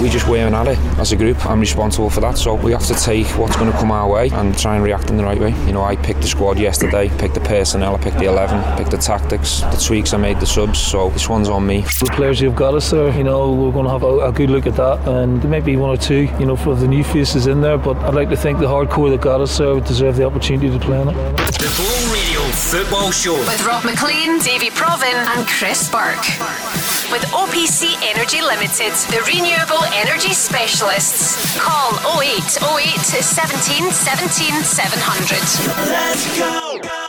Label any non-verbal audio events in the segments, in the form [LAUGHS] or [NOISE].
We just weren't at it as a group. I'm responsible for that, so we have to take what's going to come our way and try and react in the right way. You know, I picked the squad yesterday, picked the personnel, I picked the 11, picked the tactics, the tweaks, I made the subs, so this one's on me. The players you've got us there, you know, we're going to have a, a good look at that, and there may be one or two, you know, for the new faces in there, but I'd like to think the hardcore that got us there would deserve the opportunity to play in it. The Go Radio Football Show with Rob Maclean, Davie Provan, and Chris Burke. With OPC Energy Limited, the renewable energy specialists. Call 0808 17 17 700. Let's go.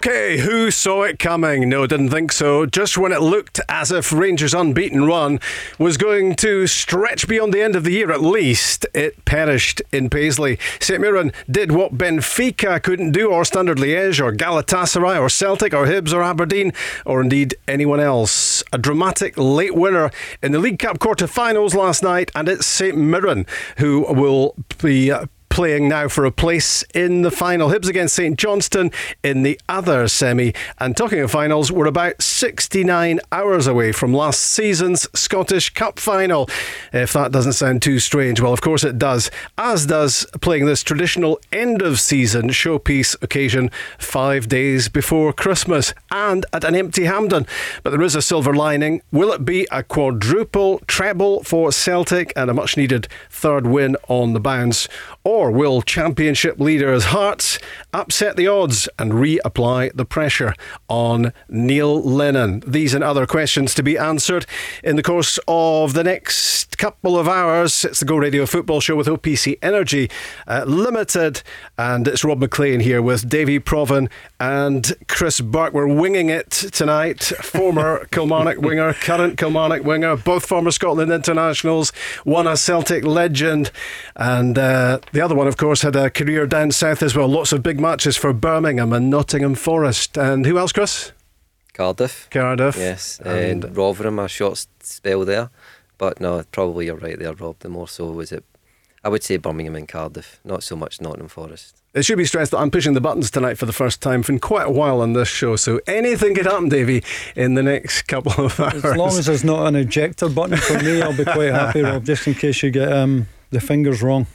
Okay, who saw it coming? No, didn't think so. Just when it looked as if Rangers' unbeaten run was going to stretch beyond the end of the year at least, it perished in Paisley. St Mirren did what Benfica couldn't do, or Standard Liège, or Galatasaray, or Celtic, or Hibs, or Aberdeen, or indeed anyone else. A dramatic late winner in the League Cup quarter-finals last night, and it's St Mirren who will be playing now for a place in the final. Hibs against St Johnstone in the other semi. And talking of finals, we're about 69 hours away from last season's Scottish Cup final. If that doesn't sound too strange, well, of course it does. As does playing this traditional end of season showpiece occasion five days before Christmas and at an empty Hampden. But there is a silver lining. Will it be a quadruple treble for Celtic and a much needed third win on the bounce? Or will Championship leaders Hearts upset the odds and reapply the pressure on Neil Lennon? These and other questions to be answered in the course of the next couple of hours. It's the Go Radio Football Show with OPC Energy uh, Limited, and it's Rob Maclean here with Davie Provan and Chris Burke. We're winging it tonight. Former [LAUGHS] Kilmarnock winger, current Kilmarnock winger, both former Scotland internationals, one a Celtic legend, and uh, the other one, of course, had a career down south as well. Lots of big matches for Birmingham and Nottingham Forest. And who else, Chris? Cardiff. Cardiff. Yes. And, and Rotherham, a short spell there. But no, probably you're right there, Rob. The more so was it, I would say Birmingham and Cardiff, not so much Nottingham Forest. It should be stressed that I'm pushing the buttons tonight for the first time in quite a while on this show, so anything could happen, Davy, in the next couple of hours. As long as there's not an ejector button for me, I'll be quite happy, [LAUGHS] Rob, just in case you get um, the fingers wrong.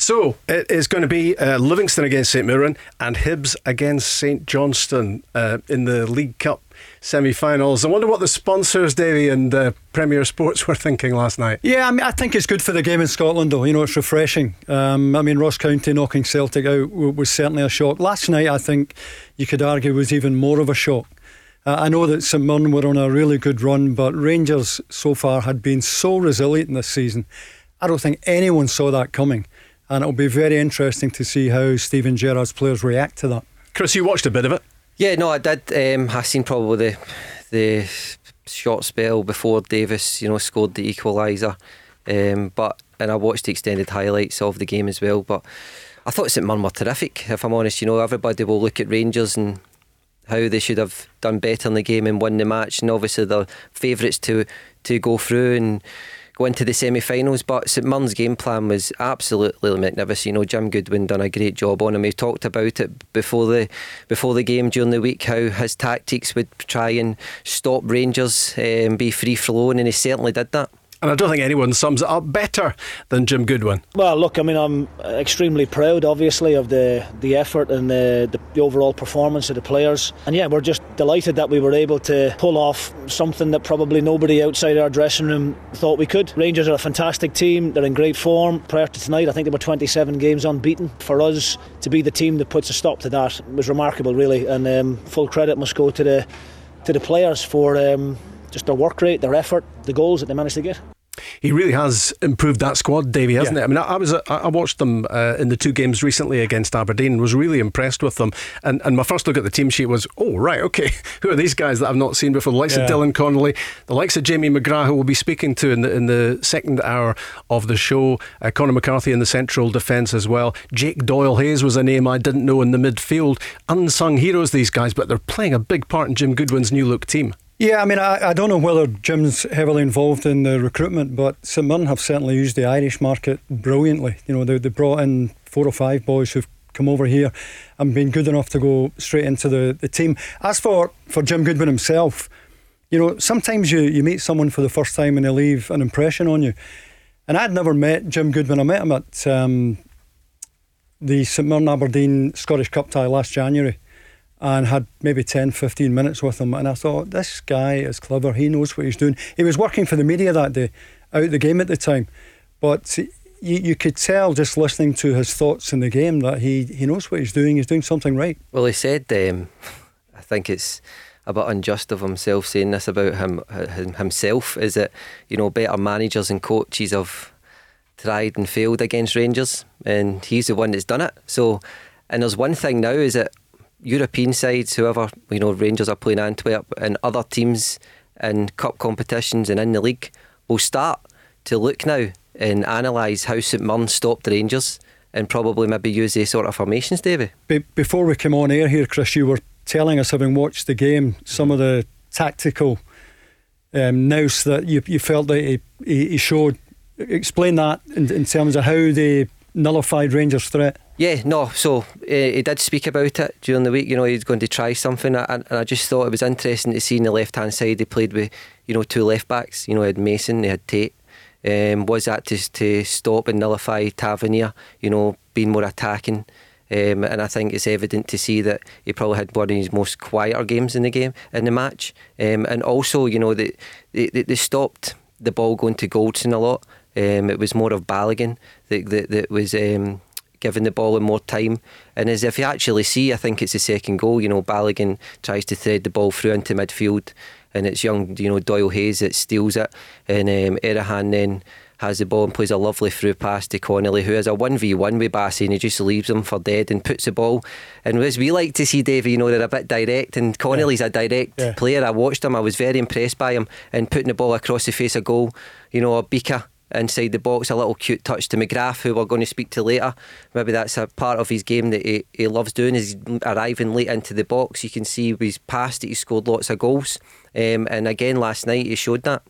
So it is going to be uh, Livingston against St Mirren and Hibs against St Johnstone uh, in the League Cup semi-finals. I wonder what the sponsors, Davy and uh, Premier Sports, [LAUGHS] were thinking last night. Yeah, I mean, I think it's good for the game in Scotland, though. You know, it's refreshing. Um, I mean, Ross County knocking Celtic out was certainly a shock. Last night, I think you could argue was even more of a shock. Uh, I know that St Mirren were on a really good run, but Rangers so far had been so resilient this season. I don't think anyone saw that coming and it'll be very interesting to see how Steven Gerrard's players react to that. Chris, you watched a bit of it. Yeah, no, I did. Um, I seen probably the the short spell before Davis, you know, scored the equaliser. Um, but and I watched the extended highlights of the game as well. But I thought St Mirren were terrific. If I'm honest, you know, everybody will look at Rangers and how they should have done better in the game and won the match, and obviously they're favourites to to go through and go into the semi-finals. But St Mirren's game plan was absolutely magnificent. You know, Jim Goodwin done a great job on him. We talked about it before the before the game during the week how his tactics would try and stop Rangers and um, be free flowing, and he certainly did that. And I don't think anyone sums it up better than Jim Goodwin. Well, look, I mean, I'm extremely proud, obviously, of the, the effort and the, the, the, overall performance of the players. And yeah, we're just delighted that we were able to pull off something that probably nobody outside our dressing room thought we could. Rangers are a fantastic team, they're in great form. Prior to tonight, I think they were 27 games unbeaten. For us to be the team that puts a stop to that was remarkable, really. And um, full credit must go to the, to the players for. Um, just their work rate, their effort, the goals that they managed to get. he really has improved that squad, Davy, hasn't Yeah. it? I mean, I, I was I I watched them uh, in the two games recently against Aberdeen and was really impressed with them. And and my first look at the team sheet was, oh right, okay, [LAUGHS] who are these guys that I've not seen before? The likes Yeah. of Dylan Connolly, the likes of Jamie McGrath, who we'll be speaking to in the in the second hour of the show. Uh, Conor McCarthy in the central defence as well. Jake Doyle Hayes was a name I didn't know in the midfield. Unsung heroes, these guys, but they're playing a big part in Jim Goodwin's new look team. Yeah, I mean, I, I don't know whether Jim's heavily involved in the recruitment, but St Mirren have certainly used the Irish market brilliantly. You know, they, they brought in four or five boys who've come over here and been good enough to go straight into the, the team. As for, for Jim Goodwin himself, you know, sometimes you, you meet someone for the first time and they leave an impression on you. And I'd never met Jim Goodwin. I met him at um, the St Mirren Aberdeen Scottish Cup tie last January and had maybe 10, 15 minutes with him. And I thought, this guy is clever. He knows what he's doing. He was working for the media that day, out the game at the time. But you, you could tell just listening to his thoughts in the game that he, he knows what he's doing. He's doing something right. Well, he said, um, I think it's a bit unjust of himself saying this about him, him himself. Is that you know better managers and coaches have tried and failed against Rangers, and he's the one that's done it. So, and there's one thing now is that European sides, whoever you know, Rangers are playing Antwerp and other teams in cup competitions and in the league will start to look now and analyse how St Mirren stopped the Rangers and probably maybe use these sort of formations, Davy. Be- before we came on air here, Chris, you were telling us, having watched the game, some of the tactical um, nous that you, you felt that he, he, he showed. Explain that in, in terms of how they nullified Rangers' threat. Yeah, no. So uh, he did speak about it during the week. You know, he's going to try something, and, and I just thought it was interesting to see in the left hand side. They played with, you know, two left backs. You know, they had Mason, they had Tait. Um, was that to to stop and nullify Tavernier? You know, being more attacking. Um, and I think it's evident to see that he probably had one of his most quieter games in the game in the match. Um, and also, you know, they, they they stopped the ball going to Goldson a lot. Um, it was more of Balogun that that, that was. Um, giving the ball in more time. And as if you actually see, I think it's the second goal. You know, Balogun tries to thread the ball through into midfield, and it's young, you know, Doyle Hayes that steals it, and um, Erhahon then has the ball and plays a lovely through pass to Connolly, who has a 1v1 with Bassey and he just leaves him for dead and puts the ball. And as we like to see, Davey, you know, they're a bit direct, and Connolly's a direct Yeah. player. I watched him, I was very impressed by him, and putting the ball across the face of goal, you know, a beaker inside the box, a little cute touch to McGrath, who we're going to speak to later. Maybe that's a part of his game that he, he loves doing is arriving late into the box. You can see his past that he scored lots of goals. Um, and again, last night he showed that.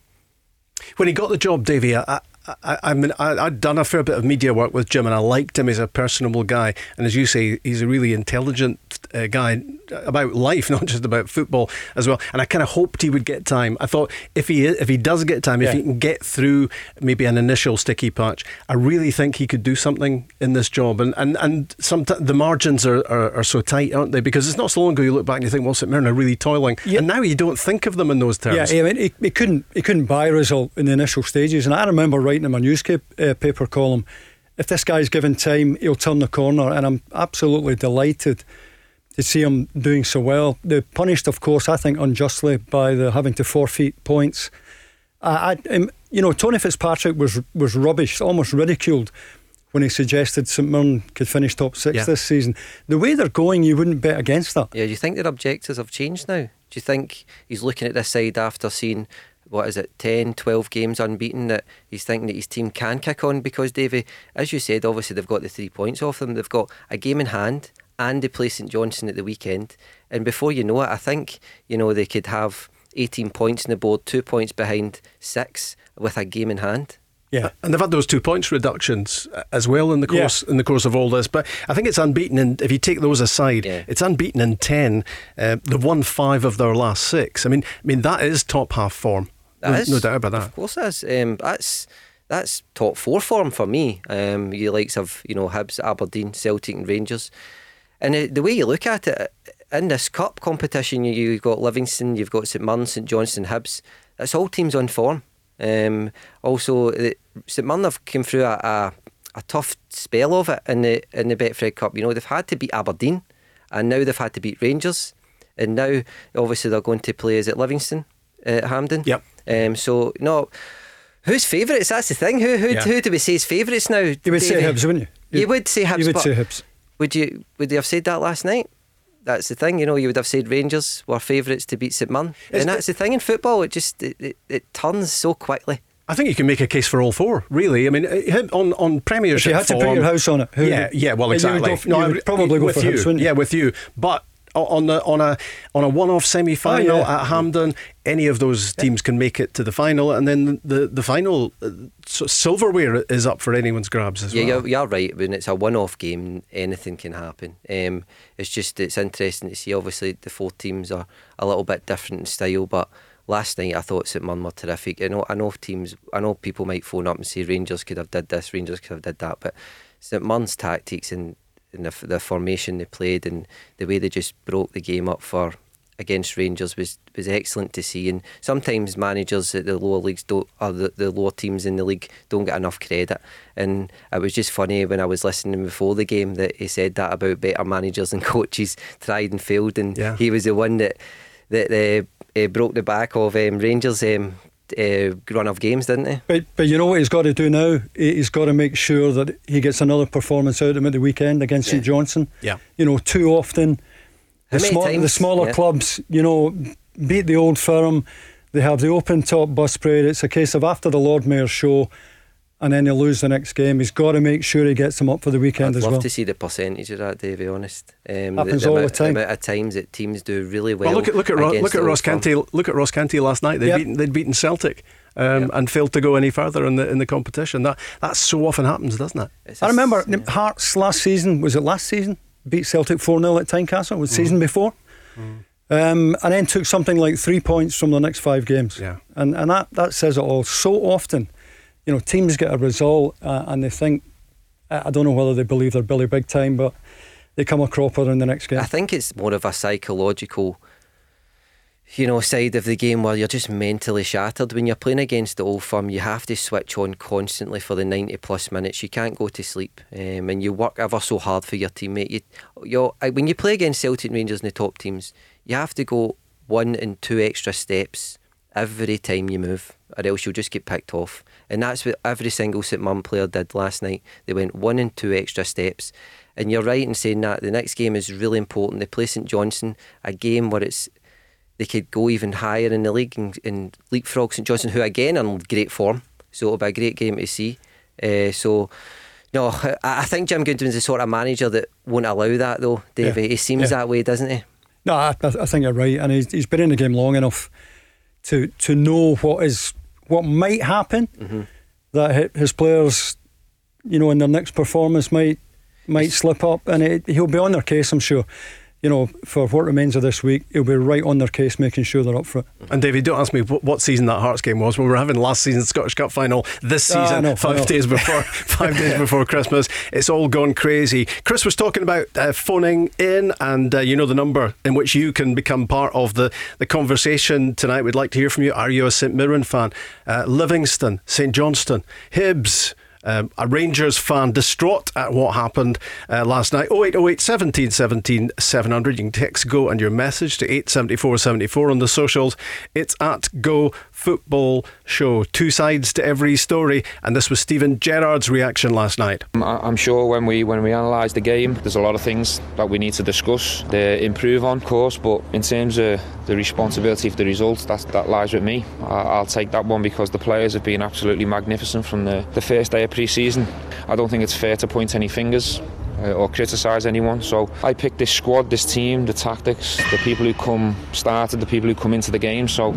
When he got the job, Davy, I, I, I, mean, I, I'd done a fair bit of media work with Jim, and I liked him as a personable guy. And as you say, he's a really intelligent uh, guy about life, [LAUGHS] not just about football as well. And I kind of hoped he would get time. I thought if he if he does get time, if he can get through maybe an initial sticky patch, I really think he could do something in this job. And and and sometimes the margins are, are, are so tight, aren't they? Because it's not so long ago you look back and you think, well, St Mirren are really toiling, Yeah. and now you don't think of them in those terms. Yeah, I mean, he, he couldn't he couldn't buy a result in the initial stages, and I remember writing in my newspaper uh, paper column, if this guy's given time, he'll turn the corner, and I'm absolutely delighted to see him doing so well. They're punished, of course, I think unjustly by the having to forfeit points. I, I um, you know, Tony Fitzpatrick was was rubbish, almost ridiculed. When he suggested St Mirren could finish top six Yeah. this season, the way they're going, you wouldn't bet against that. Yeah, do you think their objectives have changed now? Do you think he's looking at this side after seeing, what is it, 10, 12 games unbeaten, that he's thinking that his team can kick on? Because, Davey, as you said, obviously they've got the three points off them. They've got a game in hand and they play St Johnstone at the weekend. And before you know it, I think, you know, they could have 18 points on the board, two points behind six with a game in hand. Yeah, And they've had those two points reductions uh, as well in the Yeah. course in the course of all this. But I think it's unbeaten, and if you take those aside, Yeah. it's unbeaten in ten. Uh, they've won five of their last six. I mean, I mean that is top half form. That no, is- no doubt about that. Of course, it is. Um, that's that's top four form for me. Um, you likes of you know Hibs, Aberdeen, Celtic, and Rangers, and uh, the way you look at it in this cup competition, you, you've got Livingston, you've got St Mirren, St Johnstone, Hibs. That's all teams on form. Um, also, St Mirren have come through a, a, a tough spell of it in the in the Betfred Cup. You know they've had to beat Aberdeen, and now they've had to beat Rangers, and now obviously they're going to play is it Livingston at Hampden. Yep. Um, so no, Who's favourites? That's the thing. Who who, Yeah. who do we say is favourites now? You would say? Hibs, wouldn't you? You would say Hibs, You would say Hibs. Would you would you have said that last night? That's the thing, you know. You would have said Rangers were favourites to beat St Mirren, It's- and that's the thing in football. It just it, it, it turns so quickly. I think you can make a case for all four, really. I mean, uh, him on, on If Premiership you had to put your house on it, who yeah, yeah, well, you would exactly. go No, you I would would- probably go with for you. Hibs, you? Yeah, with you. But o- on the on a on a one-off semi-final Oh, yeah. at Hampden, any of those teams can make it to the final, and then the the final uh, so silverware is up for anyone's grabs as Yeah, well. you're, you're right. When it's a one-off game, anything can happen. Um, it's just it's interesting to see. Obviously, the four teams are a little bit different in style, but last night I thought St Mirren were terrific. I know, I know teams. I know people might phone up and say Rangers could have did this, Rangers could have did that, but St Mirren's tactics and, and the, the formation they played and the way they just broke the game up for against Rangers was, was excellent to see. And sometimes managers at the lower leagues don't, or the, the lower teams in the league don't get enough credit. And it was just funny when I was listening before the game that he said that about better managers and [LAUGHS] coaches tried and failed, and Yeah. he was the one that that uh, uh, broke the back of um, Rangers. Um, uh, run of games, didn't he? But but you know what he's got to do now? He- He's got to make sure that he gets another performance out of him at the weekend against St Yeah. Johnstone. Yeah. You know, too often the, many small, the smaller Yeah. clubs, you know, beat the old firm. They have the open top bus parade. It's a case of after the Lord Mayor's show, and then they lose the next game. He's got to make sure he gets them up for the weekend I'd as love well. to see the percentage of that, to be honest. Um, Happens all the amount, time. amount of times that teams do really well. Well, look at look at Ro- look at Ross old. County. Look at Ross County last night. They'd Yep. beaten they'd beaten Celtic. Um, Yep. And failed to go any further in the in the competition. That that so often happens, doesn't it? It's I remember yeah. Hearts last season. Was it last season? Beat Celtic 4 0 at Tynecastle. Was the season before? Um, and then took something like three points from the next five games. Yeah. And, and that, that says it all. So often, you know, teams get a result uh, and they think, I don't know whether they believe they're Billy Big Time, but they come a cropper in the next game. I think it's more of a psychological, you know, side of the game where you're just mentally shattered. When you're playing against the old firm, you have to switch on constantly for the 90 plus minutes. You can't go to sleep, um, and you work ever so hard for your teammate. You, you're, when you play against Celtic Rangers and the top teams, you have to go one and two extra steps every time you move, or else you'll just get picked off. And that's what every single St Mirren player did last night. They went one and two extra steps. And you're right in saying that the next game is really important. They play St Johnstone, a game where it's they could go even higher in the league and, and leapfrog St Johnstone, who again are in great form. So it'll be a great game to see. Uh, so. No, I I think Jim Goodwin's the sort of manager that won't allow that though, Davey. Yeah. He seems Yeah. that way, doesn't he? No, I, I I think you're right, and he's, he's been in the game long enough to to know what is what might happen. Mm-hmm. That his players, you know, in their next performance might might slip up, and it, he'll be on their case. I'm sure. You know, for what remains of this week, he'll be right on their case, making sure they're up for it. And David, don't ask me what, season that Hearts game was. When we were having last season's Scottish Cup final this Ah, season, I five days [LAUGHS] before five days before Christmas, it's all gone crazy. Chris was talking about uh, phoning in, and uh, you know the number in which you can become part of the the conversation tonight. We'd like to hear from you. Are you a St Mirren fan? Uh, Livingston, St Johnstone, Hibs. Um, a Rangers fan distraught at what happened uh, last night. 0808 17 17 700. You can text Go and your message to 87474 on the socials. It's at Go Football Show. Two sides to every story. And this was Steven Gerrard's reaction last night. Um, I'm- I'm sure when we when we analyse the game, there's a lot of things that we need to discuss, to improve on, of course. But in terms of the responsibility for the results, that's, that lies with me. I'll take that one because the players have been absolutely magnificent from the, the first day of pre-season. I don't think it's fair to point any fingers. Uh, or criticise anyone. So I picked this squad, this team, the tactics, the people who come started, the people who come into the game. So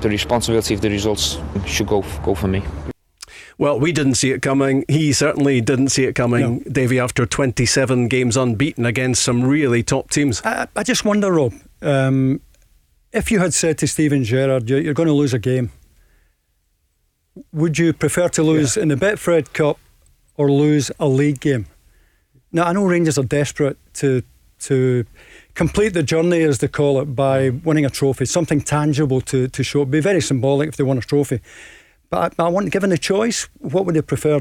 the responsibility of the results should go go for me. Well, we didn't see it coming. He certainly didn't see it coming, No. Davy, after 27 games unbeaten against some really top teams. I, I just wonder, Rob, um, if you had said to Steven Gerrard, you're, you're going to lose a game, would you prefer to lose in the Betfred Cup or lose a league game? Now, I know Rangers are desperate to to complete the journey, as they call it, by winning a trophy, something tangible to, to show. It'd be very symbolic if they won a trophy. But I, I want, given the choice, what would they prefer?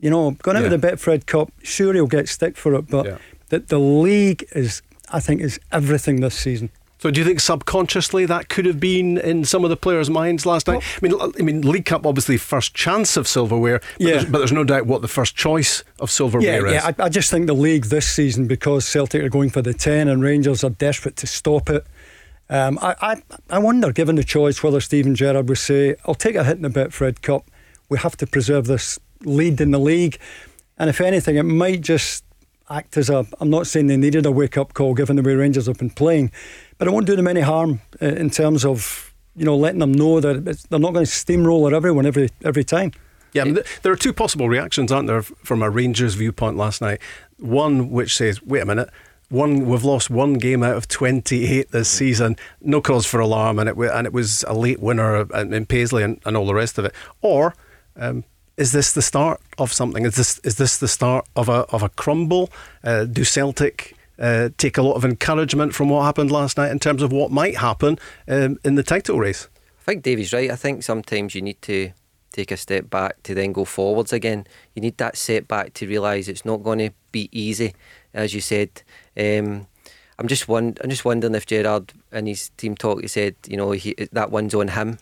You know, going out Yeah. of the Betfred Cup, sure he'll get stick for it, but Yeah. the, the league is, I think, is everything this season. So do you think subconsciously that could have been in some of the players' minds last night? I mean, I mean, League Cup obviously first chance of silverware, but, Yeah. there's, but there's no doubt what the first choice of silverware Yeah, is. yeah. I, I just think the league this season, because Celtic are going for the ten and Rangers are desperate to stop it. Um, I, I, I wonder, given the choice, whether Steven Gerrard would say, "I'll take a hit in a Betfred Cup. We have to preserve this lead in the league." And if anything, it might just act as a. I'm not saying they needed a wake up call, given the way Rangers have been playing, but it won't do them any harm uh, in terms of you know letting them know that they're not going to steamroller everyone every every time. Yeah, I mean, th- there are two possible reactions, aren't there, from a Rangers viewpoint last night? One which says, wait a minute, one we've lost one game out of 28 this season, no cause for alarm, and it, and it was a late winner in, in Paisley and, and all the rest of it. Or um, is this the start of something? Is this is this the start of a of a crumble? Uh, do Celtic uh, take a lot of encouragement from what happened last night in terms of what might happen um, in the title race? I think Davey's right. I think sometimes you need to take a step back to then go forwards again. You need that setback to realise it's not going to be easy, as you said. Um, I'm just one. I'm just wondering if Gerrard and his team talk. He said, you know, he, that one's on him.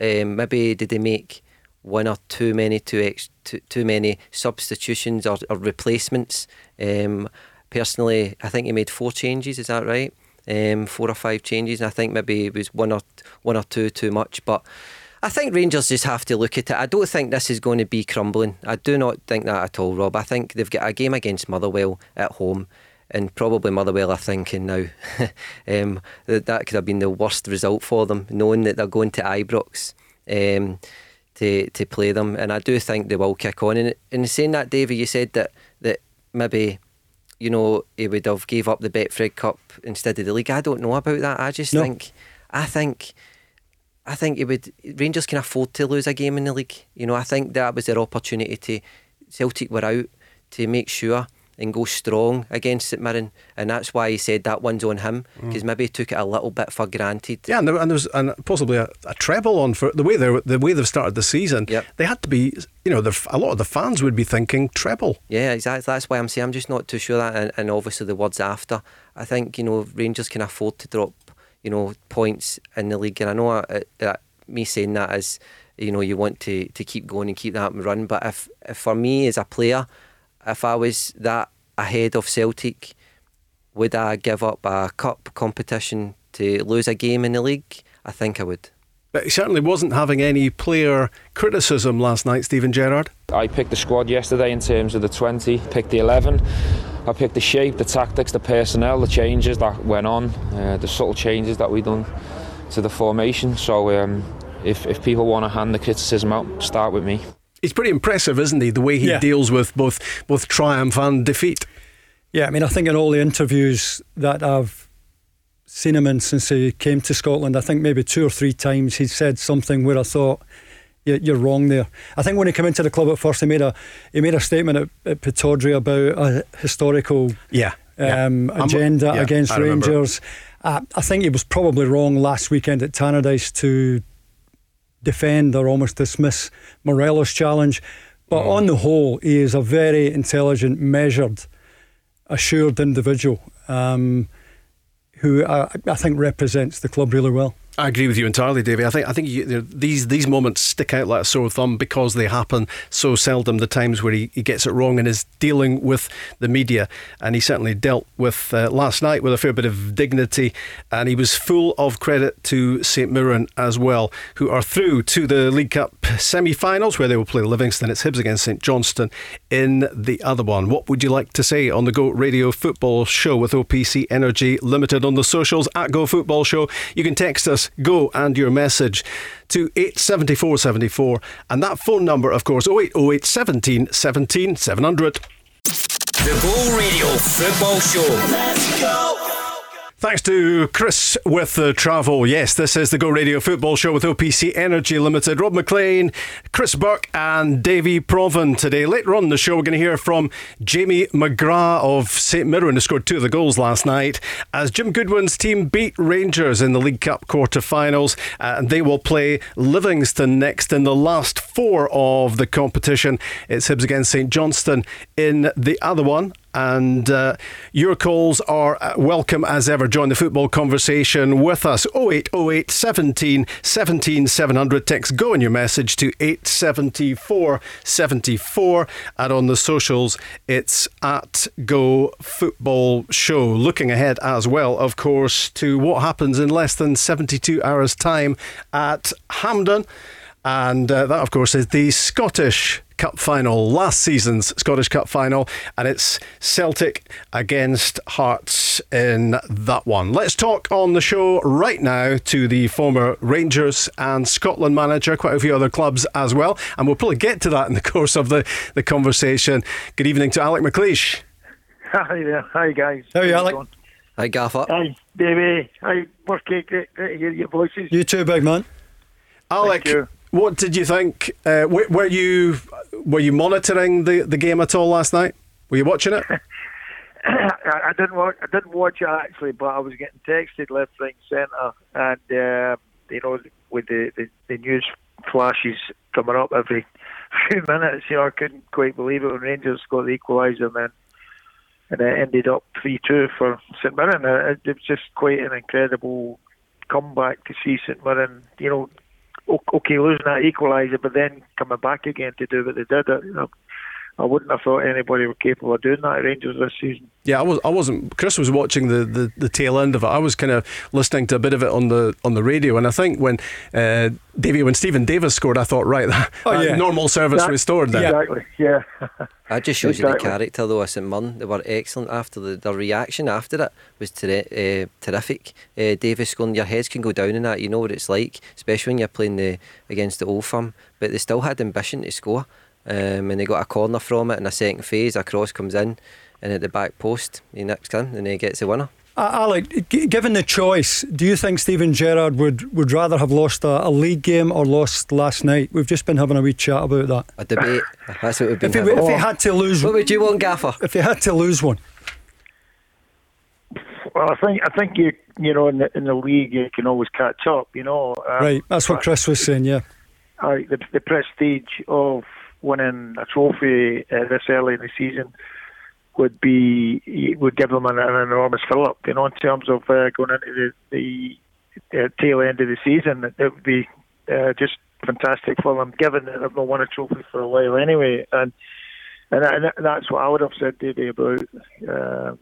Um, maybe did they make one or too many too ex, too, too many substitutions or, or replacements? Um, personally, I think he made four changes. Is that right? Um, four or five changes, and I think maybe it was one or one or two too much. But I think Rangers just have to look at it. I don't think this is going to be crumbling. I do not think that at all, Rob. I think they've got a game against Motherwell at home. And probably Motherwell are thinking now [LAUGHS] um, that that could have been the worst result for them, knowing that they're going to Ibrox um, to to play them. And I do think they will kick on. And in saying that, Davey, you said that that maybe you know he would have gave up the Betfred Cup instead of the league. I don't know about that. I just No. think I think I think it would Rangers can afford to lose a game in the league. You know, I think that was their opportunity to Celtic were out to make sure and go strong against St Mirren, and that's why he said that one's on him because maybe he took it a little bit for granted. Yeah, and there, and there was and possibly a, a treble on for the way they the way they've started the season. Yep. They had to be, you know, the, a lot of the fans would be thinking treble. Yeah, exactly. That's why I'm saying I'm just not too sure that, and, and obviously the words after. I think you know Rangers can afford to drop, you know, points in the league, and I know uh, uh, me saying that is, you know, you want to, to keep going and keep that run. But if, if for me as a player, if I was that ahead of Celtic, would I give up a cup competition to lose a game in the league? I think I would. But he certainly wasn't having any player criticism last night, Steven Gerrard. I picked the squad yesterday in terms of the 20, picked the 11. I picked the shape, the tactics, the personnel, the changes that went on, uh, the subtle changes that we've done to the formation. So um, if, if people want to hand the criticism out, start with me. He's pretty impressive, isn't he? The way he Yeah. deals with both both triumph and defeat. Yeah, I mean, I think in all the interviews that I've seen him in since he came to Scotland, I think maybe two or three times he's said something where I thought, "You- "You're wrong there." I think when he came into the club at first, he made a he made a statement at, at about a historical Yeah. yeah. um, I'm- agenda yeah, against I. Rangers. Uh, I think he was probably wrong last weekend at Tannadice to defend or almost dismiss Morelos' challenge. But Mm. on the whole, he is a very intelligent, measured, assured individual um, who I, I think represents the club really well. I agree with you entirely, Davey. I think I think you, these these moments stick out like a sore thumb because they happen so seldom. The times where he, he gets it wrong and is dealing with the media, and he certainly dealt with uh, last night with a fair bit of dignity, and he was full of credit to St Mirren as well, who are through to the League Cup semi-finals where they will play Livingston. It's Hibs against St Johnstone in the other one. What would you like to say on the Go Radio Football Show with OPC Energy Limited on the socials at Go Football Show? You can text us Go and your message to 87474 and that phone number of course 0808 17 17 700. The Go Radio Football Show. Thanks to Chris with the travel. Yes, this is the Go Radio Football Show with OPC Energy Limited. Rob Maclean, Chris Burke, and Davie Provan today. Later on the show, we're going to hear from Jamie McGrath of St Mirren, who scored two of the goals last night, as Jim Goodwin's team beat Rangers in the League Cup quarter-finals. And they will play Livingston next in the last four of the competition. It's Hibs against St Johnstone in the other one. And uh, your calls are uh, welcome as ever. Join the football conversation with us. 0808 17 17 700. Text go in your message to 874 74. And on the socials, it's at Go Football Show. Looking ahead as well, of course, to what happens in less than 72 hours' time at Hampden. And uh, that, of course, is the Scottish Cup final, last season's Scottish Cup final, and it's Celtic against Hearts in that one. Let's talk on the show right now to the former Rangers and Scotland manager, quite a few other clubs as well, and we'll probably get to that in the course of the, the conversation. Good evening to Alec McLeish. Hi there. Hi, guys. How are you, Alec? Hi, Gaffer. Hi, Davey. Hi, Murky. Great, great to hear your voices. You too, big man. Alec, Thank you. what did you think? Uh, were, were you were you monitoring the, the game at all last night? Were you watching it? [LAUGHS] I, didn't watch. I didn't watch it actually, but I was getting texted left, right, centre, and uh, you know, with the, the the news flashes coming up every [LAUGHS] few minutes, you know, I couldn't quite believe it when Rangers got the equaliser, and then and it ended up three two for St Mirren. It, it was just quite an incredible comeback to see St Mirren. You know, okay, losing that equaliser, but then coming back again to do what they did. I, you know, I wouldn't have thought anybody were capable of doing that at Rangers this season. Yeah, I was. I wasn't. Chris was watching the, the, the tail end of it. I was kind of listening to a bit of it on the on the radio, and I think when uh, Davy, when Steven Davis scored, I thought, right, that, [LAUGHS] Oh, that yeah. normal service That- restored. Then. Exactly. Yeah. [LAUGHS] That just shows you the character, though, of St Mirren. They were excellent after the, their reaction after it was ter- uh, terrific. Uh, Davis scoring, your heads can go down in that. You know what it's like, especially when you're playing the against the Old Firm. But they still had ambition to score, um, and they got a corner from it in a second phase. A cross comes in, and at the back post, he nicks in, and he gets the winner. Uh, Alec, g- given the choice, do you think Steven Gerrard would, would rather have lost a, a league game or lost last night? We've just been having a wee chat about that. A debate. That's what we've been If he, if he had to lose, What would you want, Gaffer? if he had to lose one, Well, I think I think you you know in the, in the league you can always catch up. You know. Um, right? That's what Chris was saying. Yeah, I, the, the prestige of winning a trophy uh, this early in the season would be would give them an, an enormous fill up. You know, in terms of uh, going into the, the uh, tail end of the season, it would be uh, just fantastic for them. Given that they've not won a trophy for a while anyway, and and, and that's what I would have said Davey about. Uh,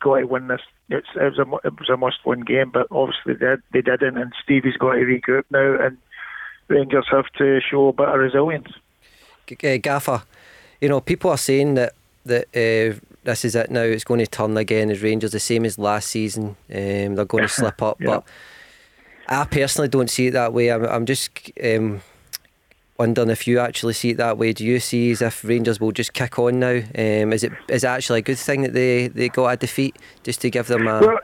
to win this. It's, it was a it was a must-win game, but obviously they, did, they didn't, and Stevie's got to regroup now, and Rangers have to show a bit of resilience. Uh, Gaffer, you know, people are saying that that uh, this is it now. It's going to turn again as Rangers, the same as last season. Um, they're going [LAUGHS] to slip up, Yeah. but I personally don't see it that way. I'm, I'm just um, wondering if you actually see it that way. Do you see as if Rangers will just kick on now? Um, is it is it actually a good thing that they, they got a defeat just to give them a Well,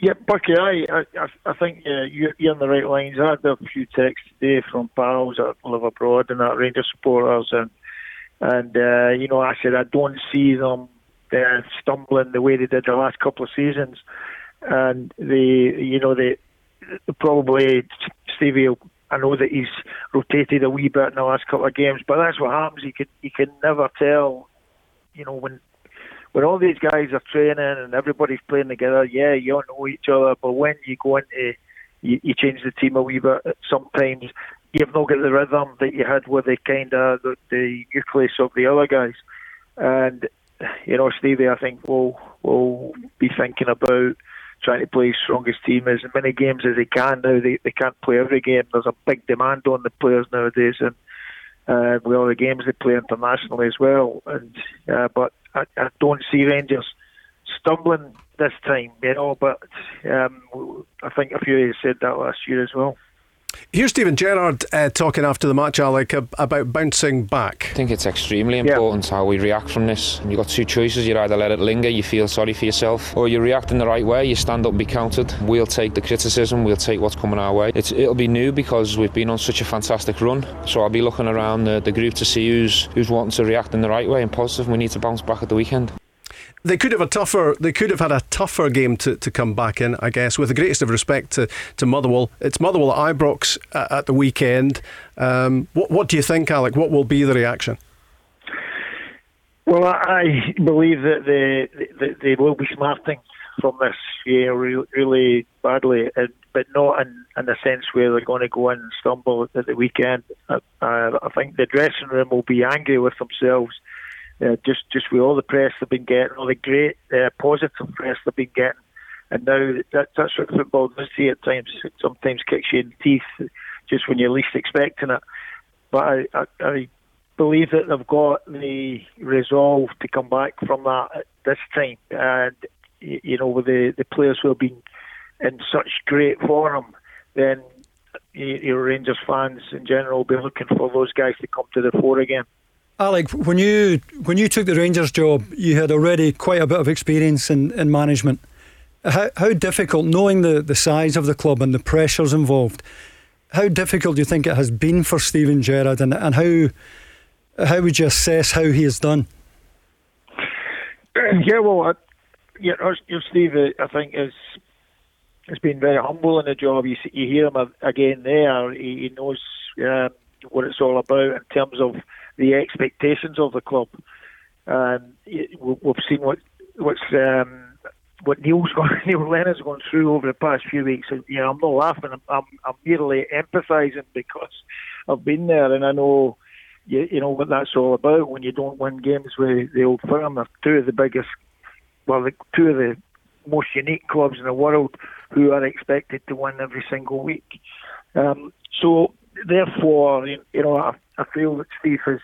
yeah, Bucky, I, I, I- think uh, you're, you're on the right lines. I had a few texts today from pals that live abroad and that Rangers supporters, and and uh, you know, I said I don't see them uh, stumbling the way they did the last couple of seasons, and they, you know, they probably Stevie. I know that he's rotated a wee bit in the last couple of games, but that's what happens. You can you can never tell, you know, when when all these guys are training and everybody's playing together, yeah, you all know each other. But when you go into, you, you change the team a wee bit. Sometimes you've not got the rhythm that you had with the kind of the, the nucleus of the other guys. And you know, Stevie, I think will will be thinking about trying to play strongest team as many games as he can now. They they can't play every game. There's a big demand on the players nowadays, and uh, with all the games they play internationally as well. And uh, but I, I don't see Rangers stumbling this time, you know. But um, I think a few of you said that last year as well. Here's Steven Gerrard uh, talking after the match, Alec, ab- about bouncing back. I think it's extremely important how we react from this. You've got two choices. You either let it linger, you feel sorry for yourself, or you react in the right way, you stand up and be counted. We'll take the criticism, we'll take what's coming our way. It's, it'll be new because we've been on such a fantastic run. So I'll be looking around the, the group to see who's, who's wanting to react in the right way and positive. We need to bounce back at the weekend. They could have a tougher. They could have had a tougher game to, to come back in. I guess, with the greatest of respect to, to Motherwell, it's Motherwell at Ibrox uh, at the weekend. Um, what what do you think, Alec? What will be the reaction? Well, I believe that they they, they will be smarting from this year really, badly, but not in, in the sense where they're going to go and stumble at the weekend. Uh, I think the dressing room will be angry with themselves. Uh, just just with all the press they've been getting, all the great uh, positive press they've been getting, and now that, that's what football does to at times. Sometimes kicks you in the teeth just when you're least expecting it. But I, I, I believe that they've got the resolve to come back from that at this time. And, you know, with the, the players who have been in such great form, then your Rangers fans in general will be looking for those guys to come to the fore again. Alec, when you when you took the Rangers job, you had already quite a bit of experience in, in management. How, how difficult, knowing the, the size of the club and the pressures involved, how difficult do you think it has been for Steven Gerrard and, and how how would you assess how he has done? Uh, yeah, well, I, uh, you know, Steve, uh, I think is has been very humble in the job. You, you hear him again there. He, he knows um, what it's all about in terms of the expectations of the club. Um, we've seen what what's um, what Neil's [LAUGHS] going, Neil Lennon's gone through over the past few weeks. You know, I'm not laughing. I'm, I'm, I'm merely empathising [LAUGHS] because I've been there and I know, you, you know, what that's all about. When you don't win games with the old firm, they're two of the biggest, well, two of the most unique clubs in the world who are expected to win every single week. Um, so, therefore, you know, I, I feel that Steve has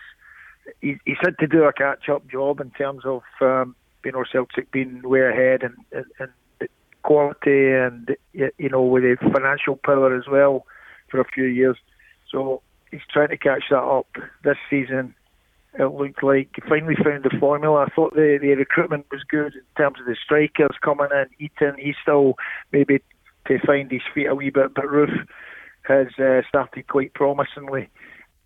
he, he's had to do a catch-up job in terms of. Um, you know Celtic being way ahead and, and, and quality and you know with the financial power as well for a few years. So he's trying to catch that up this season. It looked like he finally found the formula. I thought the, the recruitment was good in terms of the strikers coming in. Itten, he's still maybe to find his feet a wee bit, but Roofe has uh, started quite promisingly.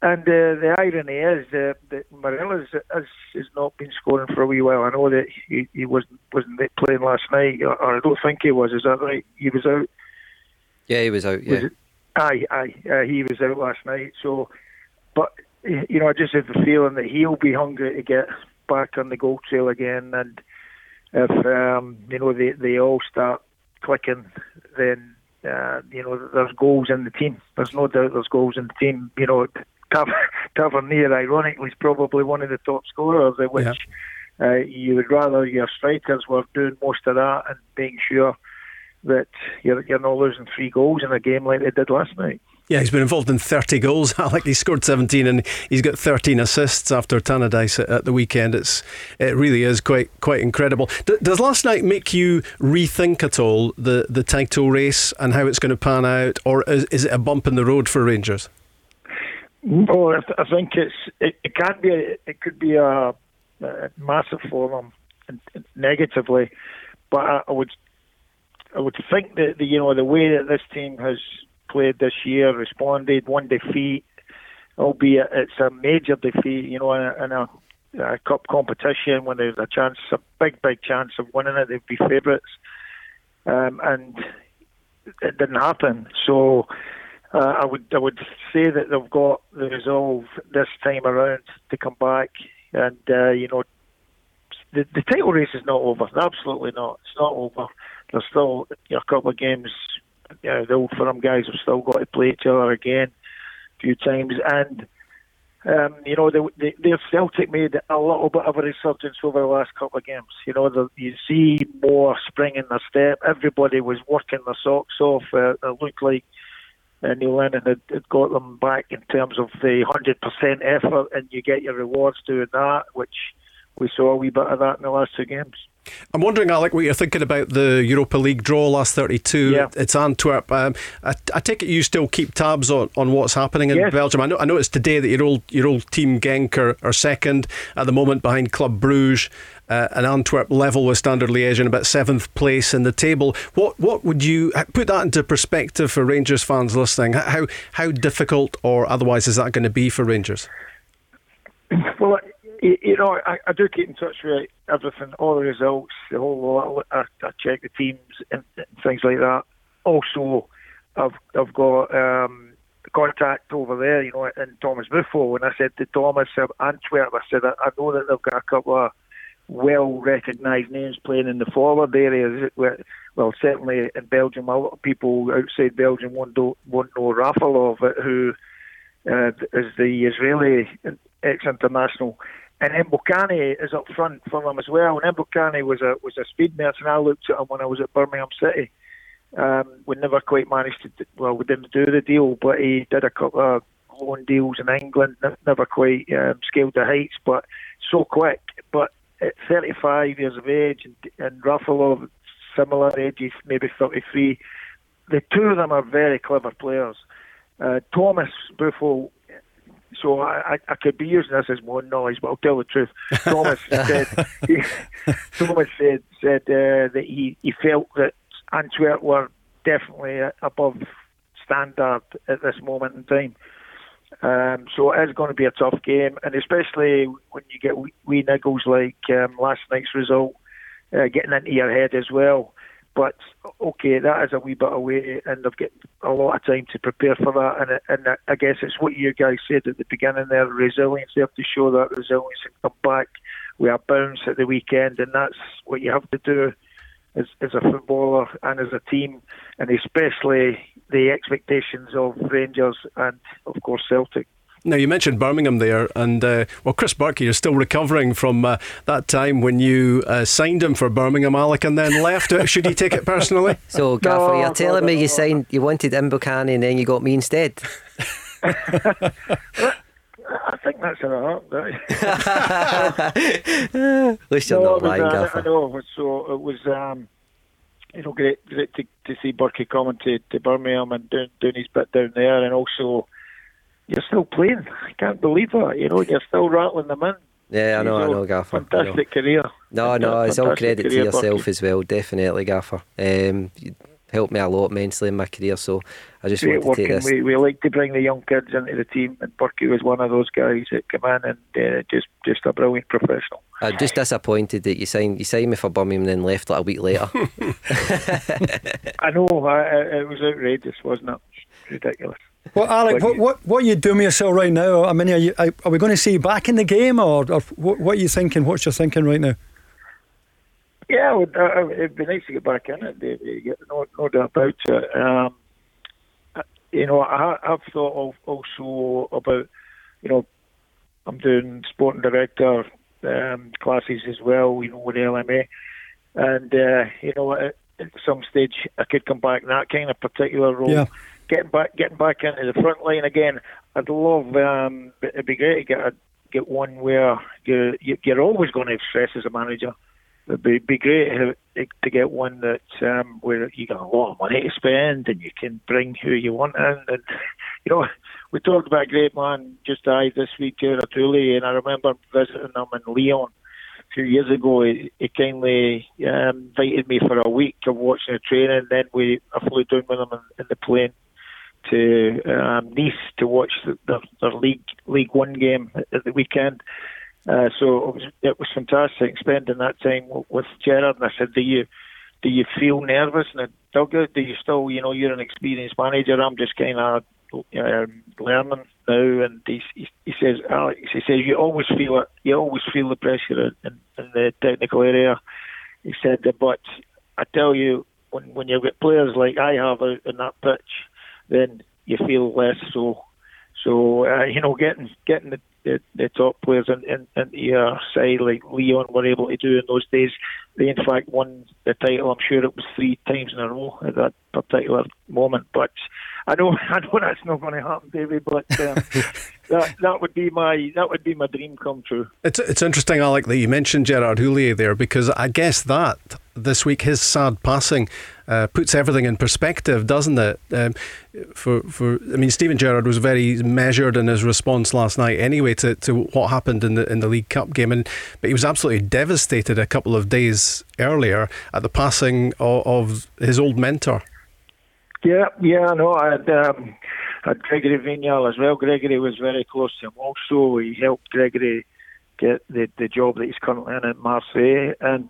And uh, the irony is uh, that Morelos has, has not been scoring for a wee while. I know that he, he wasn't wasn't playing last night, or, or I don't think he was. Is that right? He was out. Yeah, he was out. Yeah. Was aye, aye. Uh, he was out last night. So, but you know, I just have the feeling that he'll be hungry to get back on the goal trail again. And if um, you know they they all start clicking, then uh, you know there's goals in the team. There's no doubt there's goals in the team. You know [LAUGHS] Tavernier, ironically, is probably one of the top scorers, which yeah. uh, you would rather your strikers were doing most of that and making sure that you're, you're not losing three goals in a game like they did last night. Yeah, he's been involved in 30 goals. [LAUGHS] Alec, he scored 17 and he's got 13 assists after Tannadice at the weekend. It's it really is quite quite incredible. D- does last night make you rethink at all the the title race and how it's going to pan out, or is, is it a bump in the road for Rangers? Well, I think it's it, it can be a, it could be a, a massive for them negatively, but I, I, would I would think that the you know the way that this team has played this year, responded one defeat, albeit it's a major defeat, you know, in a, in a, cup competition when there's a chance, a big big chance of winning it, they'd be favourites, um, and it didn't happen. So uh, I would I would say that they've got the resolve this time around to come back, and uh, you know, the the title race is not over. Absolutely not. It's not over. There's still you know, a couple of games. You know, the old firm guys have still got to play each other again a few times, and um, you know, the, the, the Celtic made a little bit of a resurgence over the last couple of games. You know, the, you see more spring in their step. Everybody was working their socks off. Uh, it looked like uh, Neil Lennon had, had got them back in terms of the 100% effort, and you get your rewards doing that, which we saw a wee bit of that in the last two games. I'm wondering, Alec, what you're thinking about the Europa League draw last 32. Yeah. It's Antwerp. Um, I, I, take it you still keep tabs on, on what's happening in yes. Belgium. I know, I know it's today that your old your old team Genk are, are second at the moment behind Club Bruges uh, and Antwerp level with Standard Liège in about seventh place in the table. What what would you put that into perspective for Rangers fans listening? How how difficult or otherwise is that going to be for Rangers? Well, you know, I, I do keep in touch with everything, all the results, the whole lot. I, I check the teams and, things like that. Also, I've I've got um, contact over there, you know, in Thomas Buffel, and I said to Thomas Antwerp, I said I, I know that they've got a couple of well recognised names playing in the forward areas. Well, certainly in Belgium, a lot of people outside Belgium won't know, won't know Refaelov, who uh, is the Israeli ex-international. And Mbokani is up front for them as well. And Mbokani was a was a speed merchant. I looked at him when I was at Birmingham City. Um, we never quite managed to. Well, we didn't do the deal, but he did a couple of loan deals in England. Never quite um, scaled the heights, but so quick. But at 35 years of age, and, and Refaelov, similar ages, maybe 33. The two of them are very clever players. Uh, Thomas Buffel, so I, I, I, could be using this as more noise, but I'll tell the truth. Thomas [LAUGHS] said, he, Thomas said said uh, that he, he felt that Antwerp were definitely above standard at this moment in time. Um, so it is going to be a tough game, and especially when you get wee, wee niggles like um, last night's result uh, getting into your head as well. But okay, that is a wee bit away, and they've got a lot of time to prepare for that. And, and I guess it's what you guys said at the beginning there: resilience. They have to show that resilience and come back We a bounce at the weekend, and that's what you have to do as, as a footballer and as a team, and especially the expectations of Rangers and, of course, Celtic. Now, you mentioned Birmingham there, and uh, well, Chris Burke, you're still recovering from uh, that time when you uh, signed him for Birmingham, Alec, and then left. Should he take it personally? [LAUGHS] So, Gaffer, no, you're telling me you signed, you wanted Mbokani and then you got me instead? [LAUGHS] I think that's an art, right? At least you're no, not lying, was, Gaffer. I know, so it was, um, you know, great, great to, to see Burkey coming to, to Birmingham and doing, doing his bit down there, and also you're still playing. I can't believe that. You know, you're still rattling them in. Yeah, I know, I know, Gaffer. Fantastic career. No, no, it's all credit to yourself as well, definitely, Gaffer. Um, you helped me a lot mentally in my career, so I just Great want to take this. We, we like to bring the young kids into the team, and Burkey was one of those guys that came in and uh, just just a brilliant professional. I'm just disappointed that you signed you signed me for Birmingham and then left like a week later. [LAUGHS] I know, I, it was outrageous, wasn't it? Ridiculous. Well, Alec, what, what, what are you doing yourself right now? I mean, are, you, are we going to see you back in the game, or, or what, what, are you thinking? What's your thinking right now? Yeah, would, uh, it'd be nice to get back in it. No, no doubt about it. Um, you know, I, I've thought also about, you know, I'm doing sporting director um, classes as well. You know, with LMA, and uh, you know, at, at, some stage I could come back in that kind of particular role. Yeah getting back getting back into the front line again. I'd love. Um, it'd be great to get a, get one where you're you're always going to have stress as a manager. It'd be, be great to get one that um, where you got a lot of money to spend and you can bring who you want in. And you know, we talked about a great man just died this week, Gerard Houllier, and I remember visiting him in Lyon a few years ago. He, he kindly um, invited me for a week of watching the training. Then we I flew down with him in, in the plane to um, Nice to watch the, the, their League League One game at the weekend. Uh, so it was, it was fantastic spending that time with Gerard. And I said, "Do you do you feel nervous in the dugout? Do you still, you know, you're an experienced manager. I'm just kind of um, learning now." And he, he, he says, "Alex, he says you always feel it. You always feel the pressure in, in the technical area." He said, "But I tell you, when when you've got players like I have out in that pitch." Then you feel less so. So uh, you know, getting getting the, the, the top players in, in, into your side like Lyon were able to do in those days. They in fact won the title. I'm sure it was three times in a row at that particular moment. But I know [LAUGHS] I know that's not going to happen, David. But um, [LAUGHS] that that would be my that would be my dream come true. It's it's interesting, Alec, that you mentioned Gerard Houllier there because I guess that this week his sad passing uh, puts everything in perspective, doesn't it? Um, for for I mean, Steven Gerrard was very measured in his response last night, anyway, to, to what happened in the in the League Cup game, and but he was absolutely devastated a couple of days earlier at the passing of, of his old mentor. Yeah, yeah, I know. I had, um, had Gregory Vignal as well. Gregory was very close to him. Also, he helped Gregory get the the job that he's currently in at Marseille, and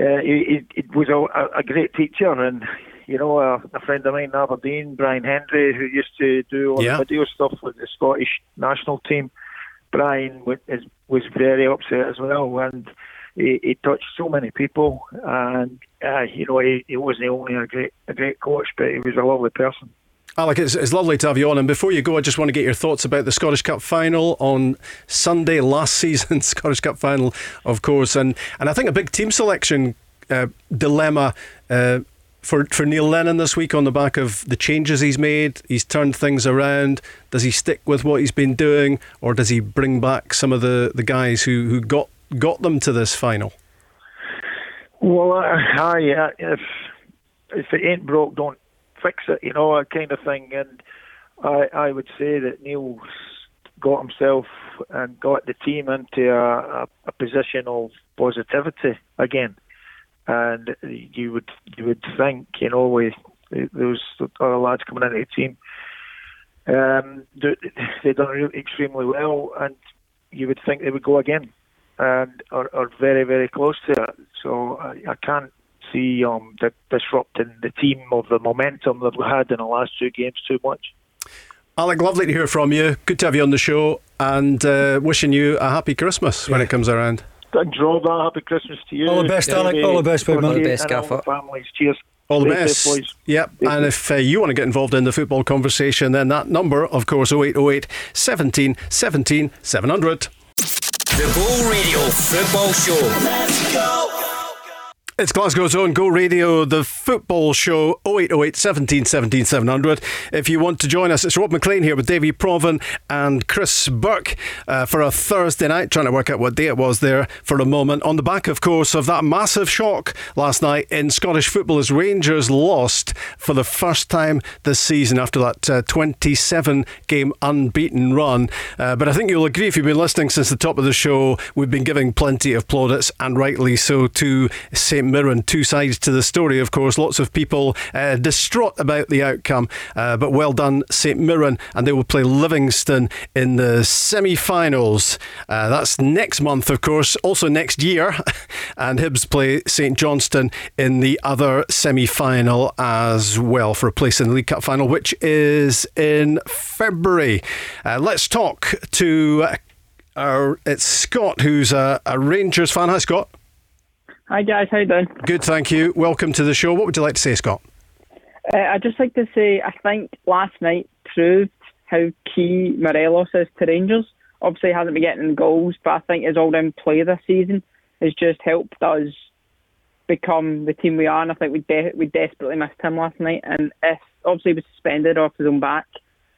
uh, he, he, was a, a great teacher, and you know, a, a friend of mine in Aberdeen, Brian Hendry, who used to do all Yeah. the video stuff with the Scottish national team. Brian was, was very upset as well, and he, he touched so many people. And uh, you know, he, he wasn't only a great a great coach, but he was a lovely person. Alec, it's, it's lovely to have you on. And before you go, I just want to get your thoughts about the Scottish Cup final on Sunday, last [LAUGHS] season. Scottish Cup final, of course. And, and I think a big team selection uh, dilemma uh, for, for Neil Lennon this week on the back of the changes he's made. He's turned things around. Does he stick with what he's been doing, or does he bring back some of the, the guys who, who got, got them to this final? Well, uh, aye, uh, if if it ain't broke, don't fix it. You know, kind of thing. And I I would say that Neil's got himself and got the team into a, a, a position of positivity again. And you would you would think, you know, with those other lads coming into the team, um, they- they've done really extremely well, and you would think they would go again and are, are very, very close to it. So I, I can't see um, di- disrupting the team of the momentum that we had in the last two games too much. Alec, lovely to hear from you. Good to have you on the show, and uh, wishing you a happy Christmas when it comes around. And Rob, uh, happy Christmas to you. All the best, Alec. All the best, big man. All the best, and all Gaffer. the families. Cheers. All the Stay best. safe, boys. Yep. And if uh, you want to get involved in the football conversation, then that number, of course, 0808 17 17 700. The Go Radio Football Show. Let's go. It's Glasgow's own Go Radio, the football show, 0808 17 17 700. If you want to join us, it's Rob Maclean here with Davie Provan and Chris Burke uh, for a Thursday night, trying to work out what day it was there for a moment. On the back, of course, of that massive shock last night in Scottish football as Rangers lost for the first time this season after that uh, 27 game unbeaten run. Uh, but I think you'll agree if you've been listening since the top of the show, we've been giving plenty of plaudits, and rightly so, to St Mirren. Two sides to the story, of course. Lots of people uh, distraught about the outcome, uh, but well done, St Mirren, and they will play Livingston in the semi finals. Uh, that's next month, of course, also next year, [LAUGHS] and Hibs play St Johnstone in the other semi final as well for a place in the League Cup final, which is in February. Uh, let's talk to. Uh, our, it's Scott, who's a, a Rangers fan. Hi, Scott. Hi guys, how you doing? Good, thank you. Welcome to the show. What would you like to say, Scott? Uh, I'd just like to say I think last night proved how key Morelos is to Rangers. Obviously, he hasn't been getting goals, but I think his all-round play this season has just helped us become the team we are. And I think we de- we desperately missed him last night. And if obviously he was suspended off his own back,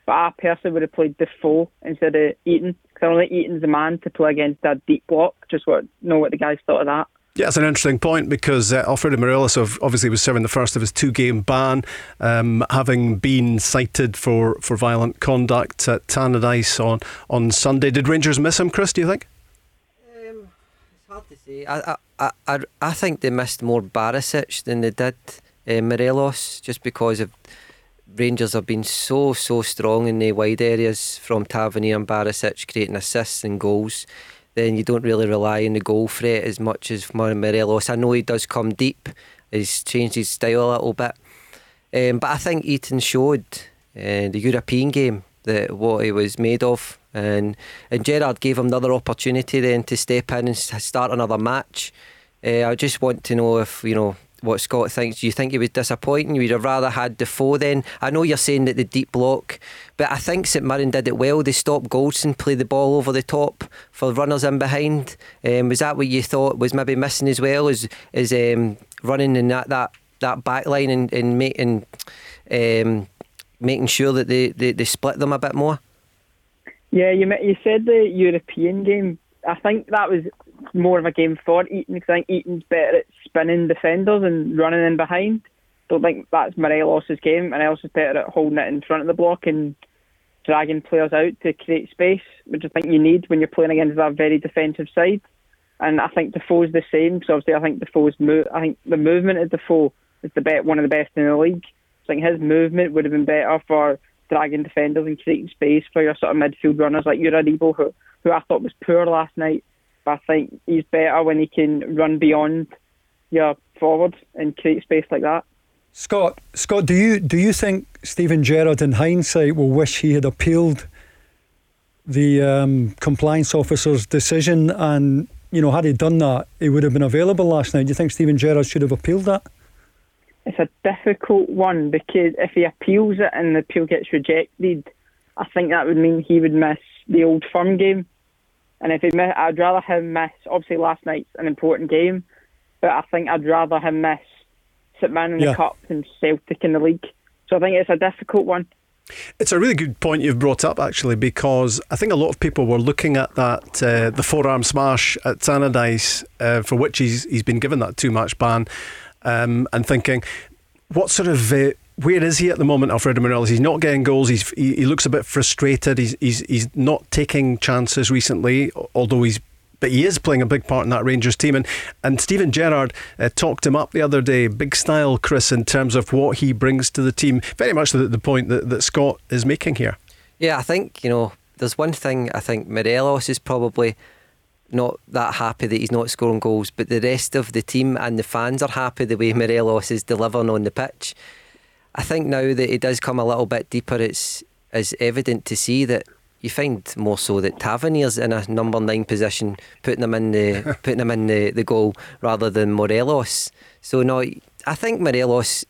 but I personally would have played Defoe instead of Itten because I don't think Itten's the man to play against that deep block. Just what know what the guys thought of that. Yeah, it's an interesting point because uh, Alfredo Morelos obviously was serving the first of his two game ban, um, having been cited for, for violent conduct at Tannadice on, on Sunday. Did Rangers miss him, Chris, do you think? Um, it's hard to say. I, I, I, I think they missed more Barisic than they did uh, Morelos, just because of Rangers have been so so strong in the wide areas from Tavernier and Barisic creating assists and goals. Then you don't really rely on the goal threat as much as Morelos. I know he does come deep. He's changed his style a little bit, um, but I think Itten showed uh, the European game that what he was made of, and and Gerrard gave him another opportunity then to step in and start another match. Uh, I just want to know if you know what Scott thinks. Do you think he was disappointing? You'd have rather had Defoe then. I know you're saying that the deep block, but I think St Mirren did it well. They stopped Goldson, play the ball over the top for runners in behind. Um, was that what you thought was maybe missing as well? Is is um, running in that that that back line and, and making um, making sure that they, they, they split them a bit more? Yeah, you you said the European game. I think that was more of a game for Itten because I think Itten's better at spinning defenders and running in behind. Don't think that's Morelos' game. Morelos is better at holding it in front of the block and dragging players out to create space, which I think you need when you're playing against a very defensive side. And I think Defoe's the same. So obviously, I think Defoe's move. I think the movement of Defoe is the be- one of the best in the league. I think his movement would have been better for dragging defenders and creating space for your sort of midfield runners like Uradibo, who who I thought was poor last night. But I think he's better when he can run beyond your forwards and create space like that. Scott, Scott, do you do you think Steven Gerrard, in hindsight, will wish he had appealed the um, compliance officer's decision? And you know, had he done that, he would have been available last night. Do you think Steven Gerrard should have appealed that? It's a difficult one because if he appeals it and the appeal gets rejected, I think that would mean he would miss the old firm game. And if he miss, I'd rather him miss. Obviously, last night's an important game, but I think I'd rather him miss St Mirren Yeah. the cup than Celtic in the league. So I think it's a difficult one. It's a really good point you've brought up, actually, because I think a lot of people were looking at that uh, the forearm smash at Tannadice, uh, for which he's he's been given that two match ban, um, and thinking, what sort of uh, where is he at the moment, Alfredo Morelos? He's not getting goals. He's he, he looks a bit frustrated. He's he's he's not taking chances recently, although he's. But he is playing a big part in that Rangers team, and and Steven Gerrard uh, talked him up the other day, big style, Chris, in terms of what he brings to the team. Very much the, the point that, that Scott is making here. Yeah, I think, you know, there's one thing I think Morelos is probably not that happy that he's not scoring goals, but the rest of the team and the fans are happy the way Morelos is delivering on the pitch. I think now that he does come a little bit deeper, it's is evident to see that you find more so that Tavernier's in a number nine position, putting him in the [LAUGHS] putting him in the, the goal rather than Morelos. So no, I think Morelos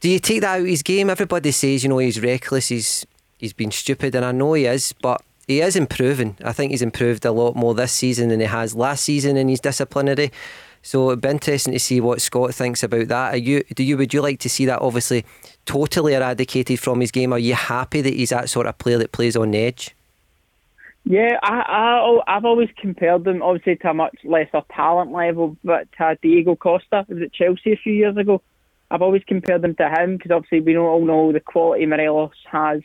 do you take that out of his game? Everybody says, you know, he's reckless, he's he's been stupid, and I know he is, but he is improving. I think he's improved a lot more this season than he has last season in his disciplinary. So it'd be interesting to see what Scott thinks about that. Are you do you would you like to see that obviously totally eradicated from his game? Are you happy that he's that sort of player that plays on the edge? Yeah, I, I, I've always compared them, obviously, to a much lesser talent level, but to uh, Diego Costa, was at Chelsea a few years ago. I've always compared them to him because obviously we don't all know the quality Morelos has,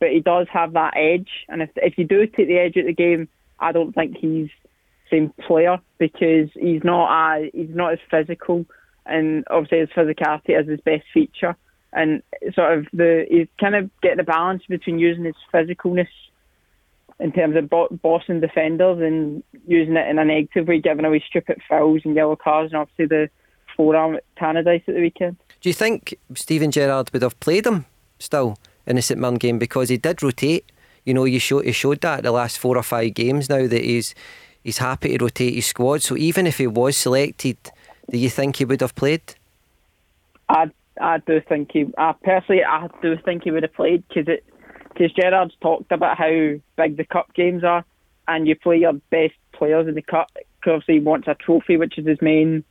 but he does have that edge. And if if you do take the edge at the game, I don't think he's same player because he's not he's not as physical, and obviously his physicality is his best feature. And sort of the he's kind of getting the balance between using his physicalness in terms of bo- bossing defenders and using it in a negative way, giving away stupid fouls and yellow cards, and obviously the forearm at Tannadice at the weekend. Do you think Steven Gerrard would have played him still in the St Mirren game because he did rotate? You know, you show, he showed that the last four or five games now that he's he's happy to rotate his squad. So even if he was selected, do you think he would have played? I I do think he. I personally, I do think he would have played because it because Gerrard's talked about how big the cup games are, and you play your best players in the cup. Obviously, he wants a trophy, which is his main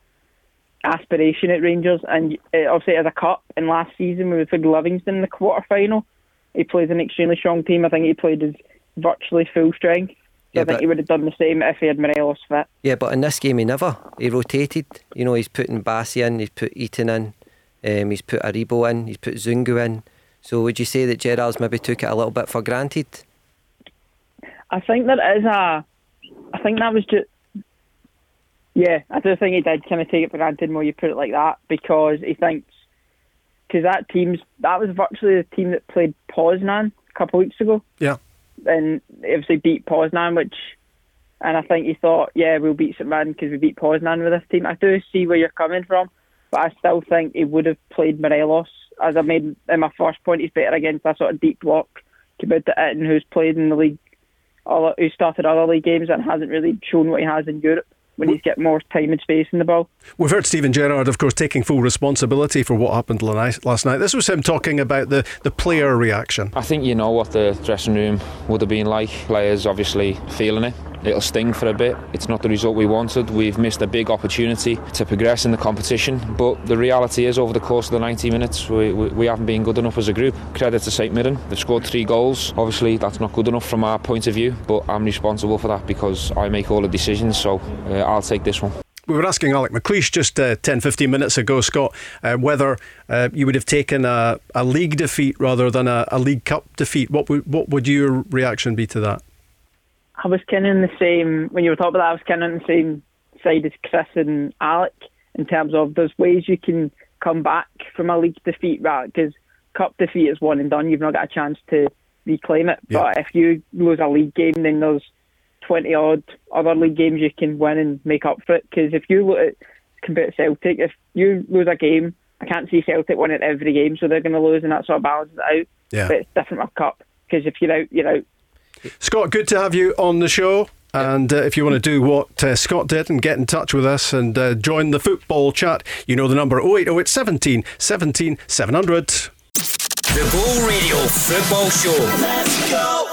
aspiration at Rangers, and uh, obviously as a cup. And last season we played Livingston in the quarter final. He plays an extremely strong team. I think he played his virtually full strength. So Yeah, I think but- he would have done the same if he had Morelos fit. Yeah, but in this game he never. He rotated. You know, he's putting Bassey in, he's put Itten in, um, he's put Aribo in, he's put Zungu in. So would you say that Gerrard's maybe took it a little bit for granted? I think there is a. I think that was just. Yeah, I do think he did kind of take it for granted more you put it like that because he thinks. Because that team's. That was virtually the team that played Poznan a couple of weeks ago Yeah. And obviously beat Poznan, which. And I think he thought, yeah, we'll beat St Mirren because we beat Poznan with this team. I do see where you're coming from, but I still think he would have played Morelos. As I made in my first point, he's better against that sort of deep block compared to Itten, who's played in the league, who started other league games and hasn't really shown what he has in Europe when he's get more time and space in the ball. We've heard Steven Gerrard, of course, taking full responsibility for what happened last night. This was him talking about the, the player reaction. I think you know what the dressing room would have been like. Players obviously feeling it. It'll sting for a bit. It's not the result we wanted. We've missed a big opportunity to progress in the competition. But the reality is, over the course of the 90 minutes, we, we, we haven't been good enough as a group. Credit to St Mirren. They've scored three goals. Obviously, that's not good enough from our point of view, but I'm responsible for that because I make all the decisions. So uh, I'll take this one. We were asking Alec McLeish just uh, 10, 15 minutes ago, Scott, uh, whether uh, you would have taken a, a league defeat rather than a, a League Cup defeat. What would, what would your reaction be to that? I was kind of in the same when you were talking about that. I was kind of on the same side as Chris and Alec in terms of there's ways you can come back from a league defeat, right? Because cup defeat is one and done. You've not got a chance to reclaim it. Yeah. But if you lose a league game, then there's twenty odd other league games you can win and make up for it. Because if you look at compared to Celtic, if you lose a game I can't see Celtic winning every game, so they're going to lose, and that sort of balances it out. Yeah. But it's different with cup because if you're out, you're out. Scott, good to have you on the show. And uh, if you want to do what uh, Scott did and get in touch with us and uh, join the football chat, you know the number 0808 17 17 700. The Go Radio Football Show. Let's go.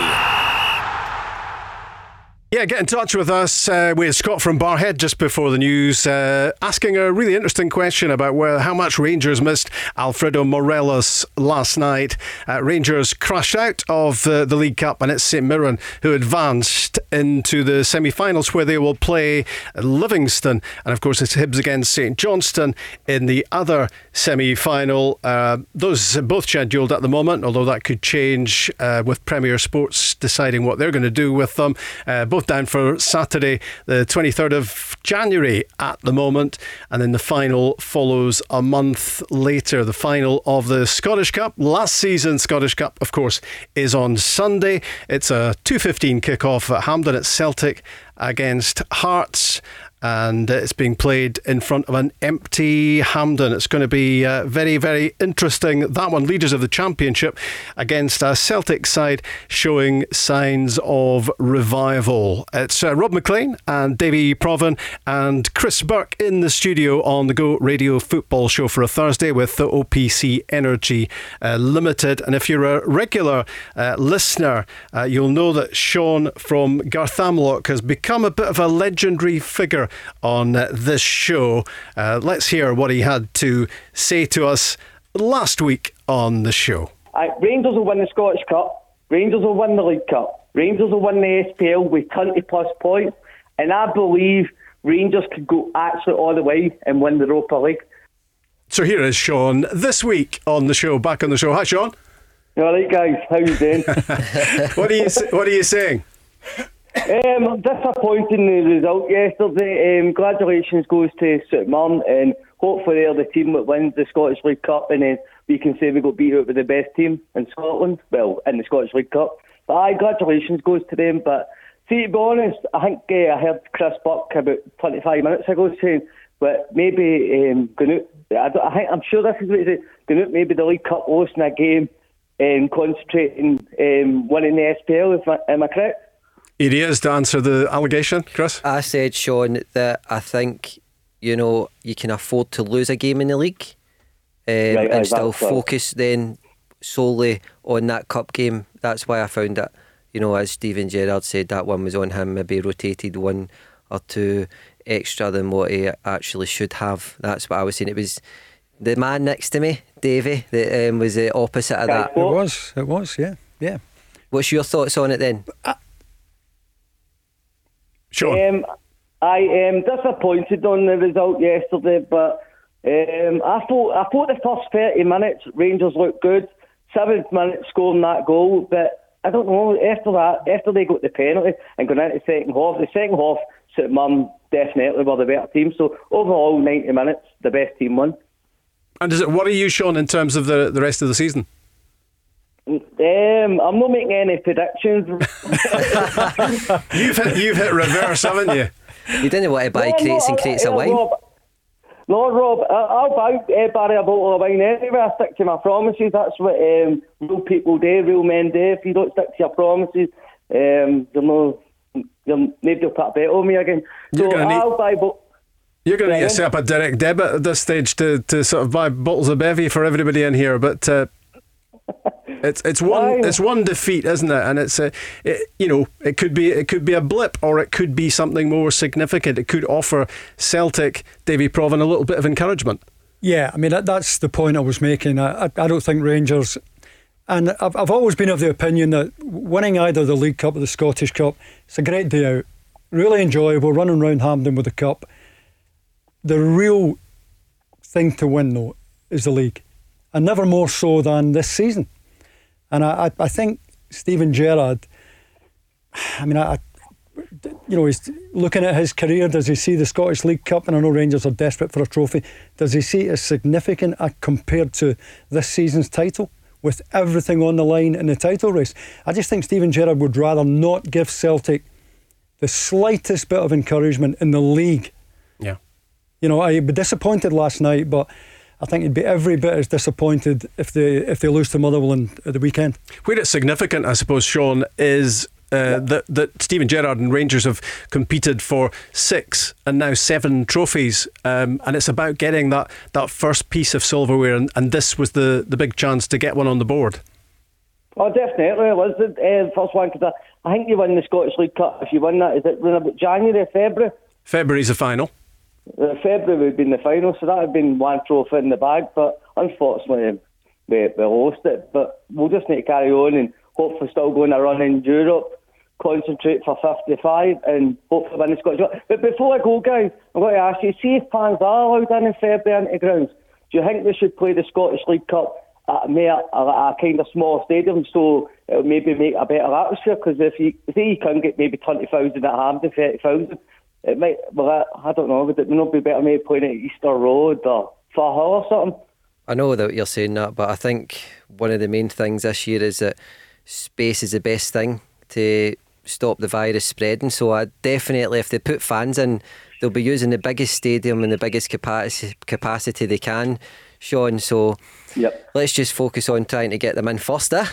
Bay. Yeah, get in touch with us. Uh, we Scott from Barrhead just before the news, uh, asking a really interesting question about where, how much Rangers missed Alfredo Morelos last night. Uh, Rangers crashed out of uh, the League Cup, and it's St Mirren who advanced into the semi finals where they will play Livingston. And of course, it's Hibs against St Johnstone in the other semi final. Uh, those are both scheduled at the moment, although that could change uh, with Premier Sports deciding what they're going to do with them. both down for Saturday, the 23rd of January at the moment, and then the final follows a month later. The final of the Scottish Cup, last season Scottish Cup, of course, is on Sunday. It's a 2:15 kick-off at Hampden at Celtic against Hearts and it's being played in front of an empty Hampden. It's going to be uh, very, very interesting. That one, leaders of the championship, against a Celtic side showing signs of revival. It's uh, Rob Maclean and Davie Provan and Chris Burke in the studio on the Go Radio Football Show for a Thursday with the OPC Energy uh, Limited. And if you're a regular uh, listener, uh, you'll know that Sean from Garthamlock has become a bit of a legendary figure on this show. Uh, let's hear what he had to say to us last week on the show. Uh, Rangers will win the Scottish Cup. Rangers will win the League Cup. Rangers will win the SPL with 20 plus points. And I believe Rangers could go actually all the way and win the Europa League. So here is Sean this week on the show, back on the show. Hi, Sean. All right, guys. How you doing? [LAUGHS] what are you What are you saying? [LAUGHS] Um, disappointing the result yesterday. Um, congratulations goes to St Mirren, and hopefully they're the team that wins the Scottish League Cup, and then we can say we got beat out with the best team in Scotland. Well, in the Scottish League Cup. But aye, congratulations goes to them. But see, to be honest, I think uh, I heard Chris Burke about 25 minutes ago saying, but maybe um, I, I think, I'm sure this is what he said. Gunut maybe the League Cup hosting a game and concentrating um, winning the SPL. If I, am I correct? It is to answer the allegation, Chris. I said, Sean, that I think you know you can afford to lose a game in the league um, Right, aye, and still that's right. focus then solely on that cup game. That's why I found that you know, as Steven Gerrard said, that one was on him. Maybe rotated one or two extra than what he actually should have. That's what I was saying. It was the man next to me, Davie, that um, was the opposite of that. It was, it was, yeah, yeah. What's your thoughts on it then? Um, I am disappointed on the result yesterday, but um, I thought I thought the first thirty minutes Rangers looked good. Seventh minute scoring that goal, but I don't know. After that, after they got the penalty and going into the second half, the second half St Mirren definitely were the better team. So overall, ninety minutes, the best team won. And does it worry you, Sean, in terms of the, the rest of the season? Um, I'm not making any predictions. [LAUGHS] You've hit, you've hit reverse, haven't you? You didn't want to buy crates and crates of wine. Rob, no, Rob, I- I'll buy uh, Barry a bottle of wine anyway. I stick to my promises. That's what um, real people do, real men do. If you don't stick to your promises, um, you're no, you're, maybe you'll put a bet on me again. You're so gonna I'll buy bo- You're going to need to set up a direct debit at this stage to, to sort of buy bottles of bevy for everybody in here, but. Uh, it's it's one it's one defeat, isn't it? And it's a it, you know it could be it could be a blip or it could be something more significant. It could offer Celtic, Davie Provan, a little bit of encouragement. Yeah, I mean that, that's the point I was making. I, I, I don't think Rangers, and I've, I've always been of the opinion that winning either the League Cup or the Scottish Cup, it's a great day out, really enjoyable, running around Hampden with the cup. The real thing to win, though, is the league, and never more so than this season. And I, I, I think Steven Gerrard. I mean, I, you know, he's looking at his career. Does he see the Scottish League Cup? And I know Rangers are desperate for a trophy. Does he see it as significant uh, compared to this season's title? With everything on the line in the title race, I just think Steven Gerrard would rather not give Celtic the slightest bit of encouragement in the league. Yeah. You know, I'd be disappointed last night, but I think he'd be every bit as disappointed if they if they lose to Motherwell at the weekend. Where it's significant, I suppose, Sean, is uh, that that Steven Gerrard and Rangers have competed for six and now seven trophies, um, and it's about getting that, that first piece of silverware, and, and this was the, the big chance to get one on the board. Oh, definitely, it was the uh, first one because I, I think you win the Scottish League Cup if you win that. Is it in about January, February? February's the final. February would have been the final, so that would have been one trophy in the bag. But unfortunately, we, we lost it. But we'll just need to carry on and hopefully still going a run in Europe concentrate for 55 and hopefully win the Scottish. But before I go, guys, I'm going to ask you, see if fans are allowed in in February into grounds, do you think they should play the Scottish League Cup at a, kind of small stadium so it'll maybe make a better atmosphere? Because if you say you can get maybe 20,000 at Hampden, 30,000, it might, well, I, I don't know, would it not be better maybe playing at Easter Road or Firhill or something? I know that you're saying that, but I think one of the main things this year is that space is the best thing to stop the virus spreading. So I definitely, if they put fans in, they'll be using the biggest stadium and the biggest capacity capacity they can, Sean. So yep. let's just focus on trying to get them in first, eh?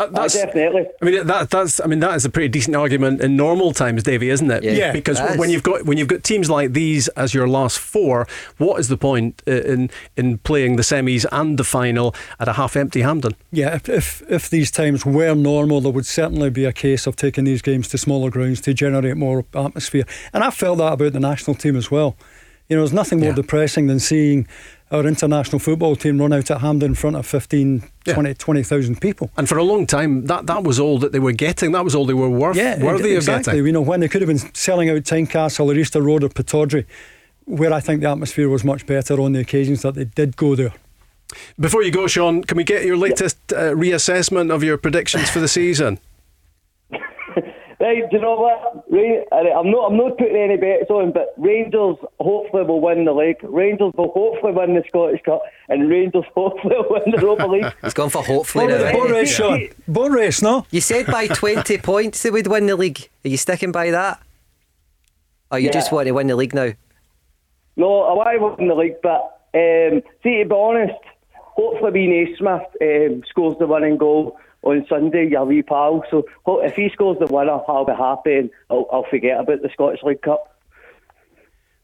Uh, that's, oh, definitely. I mean, that, that's. I mean, that is a pretty decent argument in normal times, Davie, isn't it? Yeah. yeah because when you've got when you've got teams like these as your last four, what is the point in in playing the semis and the final at a half-empty Hampden? Yeah, if, if if these times were normal, there would certainly be a case of taking these games to smaller grounds to generate more atmosphere. And I felt that about the national team as well. You know, there's nothing more yeah. depressing than seeing our international football team run out at Hampden in front of 15, yeah. 20,000 20, people. And for a long time, that, that was all that they were getting. That was all they were worth, yeah, worthy exactly. of getting. You know, when they could have been selling out Tynecastle or Easter Road or Pittodrie, where I think the atmosphere was much better on the occasions that they did go there. Before you go, Sean, can we get your latest uh, reassessment of your predictions for the season? Right, do you know what? I'm not. I'm not putting any bets on, but Rangers hopefully will win the league. Rangers will hopefully win the Scottish Cup, and Rangers [LAUGHS] hopefully will win the Europa League. [LAUGHS] He's gone for hopefully now. Boat race, Sean. Boat race, no? You said by [LAUGHS] 20 points they would win the league. Are you sticking by that? Or you yeah. just want to win the league now? No, I want to win the league, but um, see, to be honest, hopefully me Naismith um, scores the winning goal on Sunday, your wee pal. So if he scores the winner, I'll be happy and I'll, I'll forget about the Scottish League Cup.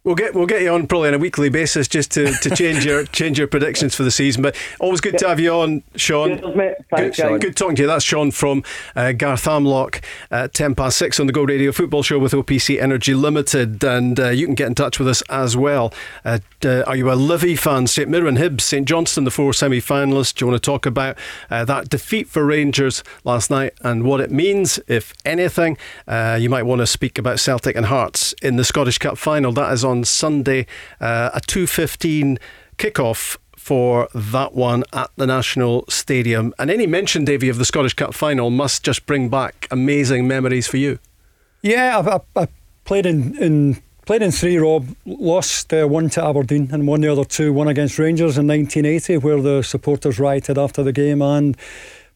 We'll get we'll get you on probably on a weekly basis just to, to change your [LAUGHS] change your predictions for the season. But always good to have you on, Sean. Good, good, good talking to you. That's Sean from uh, Garthamlock at ten past six on the Go Radio Football Show with OPC Energy Limited, and uh, you can get in touch with us as well. Uh, are you a Livy fan? St Mirren, Hibs, St Johnstone, the four semi-finalists. Do you want to talk about uh, that defeat for Rangers last night and what it means, if anything? Uh, you might want to speak about Celtic and Hearts in the Scottish Cup final. That is on Sunday, uh, a 2.15 kickoff for that one at the National Stadium. And any mention, Davie, of the Scottish Cup final must just bring back amazing memories for you. Yeah, I've, I've, i played in, in played in three. Rob lost uh, one to Aberdeen and won the other two. One against Rangers in 1980, where the supporters rioted after the game, and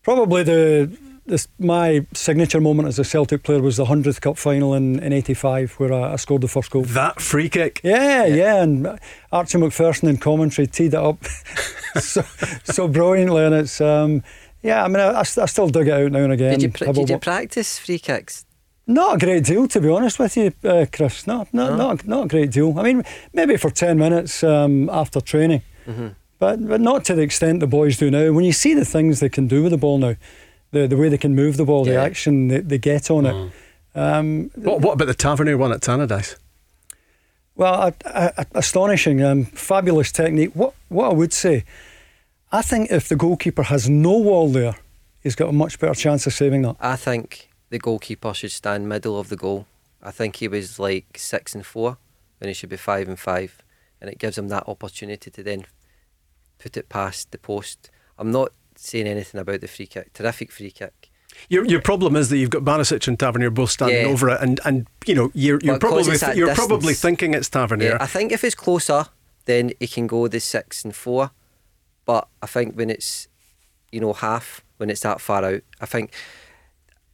probably the this, my signature moment as a Celtic player was the 100th Cup final in, in 85 where I, I, scored the first goal. That free kick? Yeah, yeah. yeah. And Archie Macpherson in commentary teed it up [LAUGHS] so, so brilliantly. And it's, um, yeah, I mean, I, I, still dig it out now and again. Did you, pr- did you practice free kicks? Not a great deal, to be honest with you, uh, Chris. No, no, no, not, not a great deal. I mean, maybe for 10 minutes um, after training. Mm-hmm. But, but not to the extent the boys do now. When you see the things they can do with the ball now, the the way they can move the ball, yeah. the action they, they get on mm. it. Um, what, what about the Tavernier one at Tannadice? Well, astonishing, um, fabulous technique. What what I would say, I think if the goalkeeper has no wall there, he's got a much better chance of saving that. I think the goalkeeper should stand middle of the goal. I think he was like six and four, and he should be five and five and it gives him that opportunity to then put it past the post. I'm not saying anything about the free kick. Terrific free kick. Your, your problem is that you've got Barisic and Tavernier both standing Yeah. over it, and, and you know you're you're probably you're probably thinking it's Tavernier. Yeah, I think if it's closer, then he can go the six and four. But I think when it's, you know, half, when it's that far out, I think,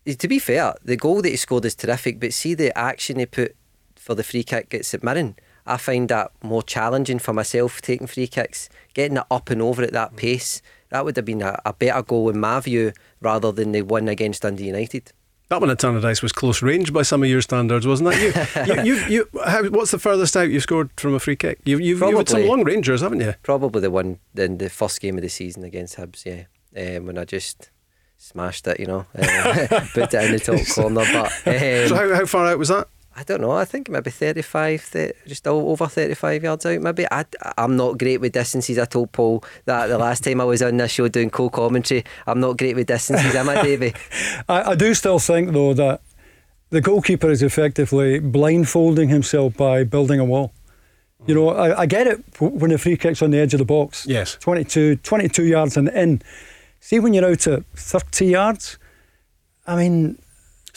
eh, to be fair, the goal that he scored is terrific, but see the action he put for the free kick at St Mirren, I find that more challenging for myself taking free kicks, getting it up and over at that pace. That would have been a, a better goal in my view rather than the one against Dundee United. That one at Tannadice was close range by some of your standards, wasn't that? You, [LAUGHS] you, you, you how, what's the furthest out you've scored from a free kick? You've, you've, you've had some long rangers, haven't you? Probably the one in the first game of the season against Hibs, yeah. Um, when I just smashed it, you know, uh, [LAUGHS] put it in the top corner. But um, [LAUGHS] so how, how far out was that? I don't know. I think maybe 35, thir- just over 35 yards out. Maybe I, I'm not great with distances. I told Paul that the last time I was on this show doing co-commentary, I'm not great with distances, am I, Davie? [LAUGHS] I, I do still think, though, that the goalkeeper is effectively blindfolding himself by building a wall. You know, I, I get it when the free kick's on the edge of the box. Yes. 22, 22 yards and in. See, when you're out at 30 yards, I mean,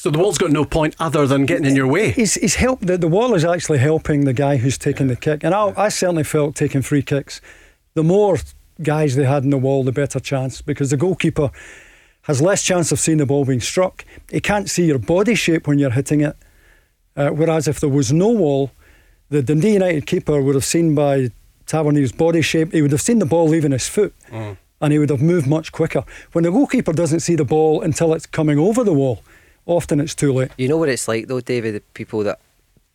So the wall's got no point other than getting in your way. he's, he's helped, the, the wall is actually helping the guy who's taking the kick. And I, I certainly felt taking free kicks, the more guys they had in the wall, the better chance because the goalkeeper has less chance of seeing the ball being struck. He can't see your body shape when you're hitting it. Uh, whereas if there was no wall, the Dundee United keeper would have seen by Tavernier's body shape, he would have seen the ball leaving his foot and he would have moved much quicker. When the goalkeeper doesn't see the ball until it's coming over the wall, often it's too late. You know what it's like though, David. The people that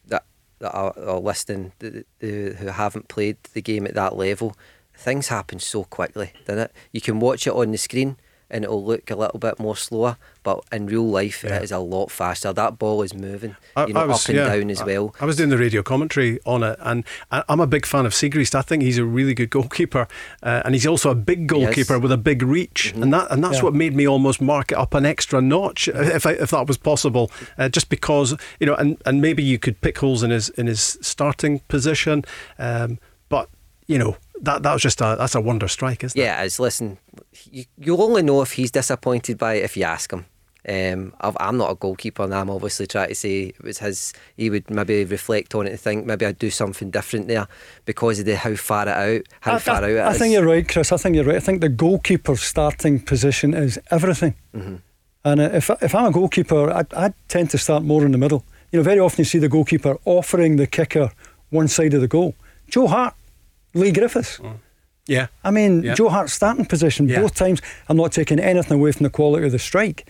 that that are, are listening, the, the, who haven't played the game at that level, things happen so quickly, doesn't it? You can watch it on the screen and it'll look a little bit more slower, but in real life Yeah. it is a lot faster. That ball is moving, I- you know, was- up and yeah, down as I- well. I was doing the radio commentary on it, and I'm a big fan of Siegrist. I think he's a really good goalkeeper, uh, and he's also a big goalkeeper with a big reach, and that and that's Yeah. what made me almost mark it up an extra notch, if I, if that was possible, uh, just because you know, and, and maybe you could pick holes in his in his starting position, um, but you know that that was just a that's a wonder strike, isn't it? Yeah, as listen, you, you'll only know if he's disappointed by it if you ask him. Um, I've, I'm not a goalkeeper, and I'm obviously trying to say it was his. He would maybe reflect on it and think maybe I'd do something different there because of the how far it out, how I, far I, out it I is. think you're right, Chris. I think you're right. I think the goalkeeper's starting position is everything. Mm-hmm. And if, if I'm a goalkeeper, I, I tend to start more in the middle. You know, very often you see the goalkeeper offering the kicker one side of the goal. Joe Hart, Leigh Griffiths. Mm. Yeah. I mean, Yeah. Joe Hart's starting position Yeah. both times. I'm not taking anything away from the quality of the strike,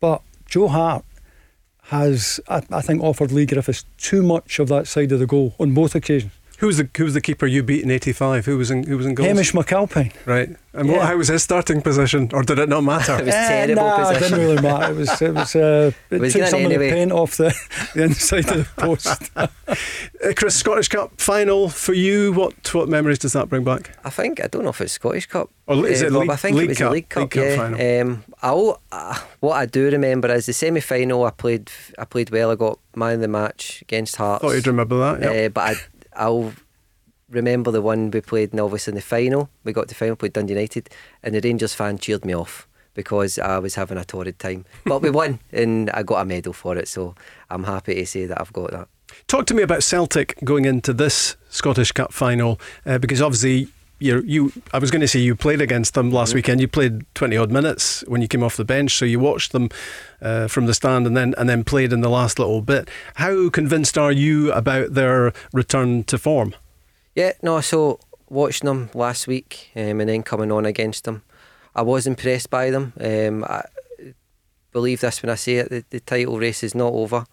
but Joe Hart has, I, I think, offered Leigh Griffiths too much of that side of the goal on both occasions. Who's the who's the keeper you beat in '85? Who was in who was in goals? Hamish McAlpine. Right. And what, how was his starting position, or did it not matter? It was Eh, terrible nah, It didn't really matter. It was, it was, uh, [LAUGHS] it was took good some of the paint off the, [LAUGHS] the inside of the post. [LAUGHS] Uh, Chris, Scottish Cup final for you. What what memories does that bring back? I think I don't know if it's Scottish Cup. Or is it Rob, League- I think League it was Cup- the League Cup. League Cup yeah. final? Um, I'll, uh, what I do remember is the semi final. I played. I played well. I got man of the match against Hearts. Thought you'd remember that. Yeah. Uh, but I, I'll remember the one we played, and obviously in the final, we got to the final, played Dundee United, and the Rangers fan cheered me off because I was having a torrid time. But we [LAUGHS] won, and I got a medal for it, so I'm happy to say that I've got that. Talk to me about Celtic going into this Scottish Cup final uh, because obviously you you I was going to say you played against them last weekend. You played twenty odd minutes when you came off the bench, so you watched them uh, from the stand and then and then played in the last little bit. How convinced are you about their return to form? Yeah, no, so watching them last week um, and then coming on against them, I was impressed by them. Um, I believe this when I say it, the, the title race is not over.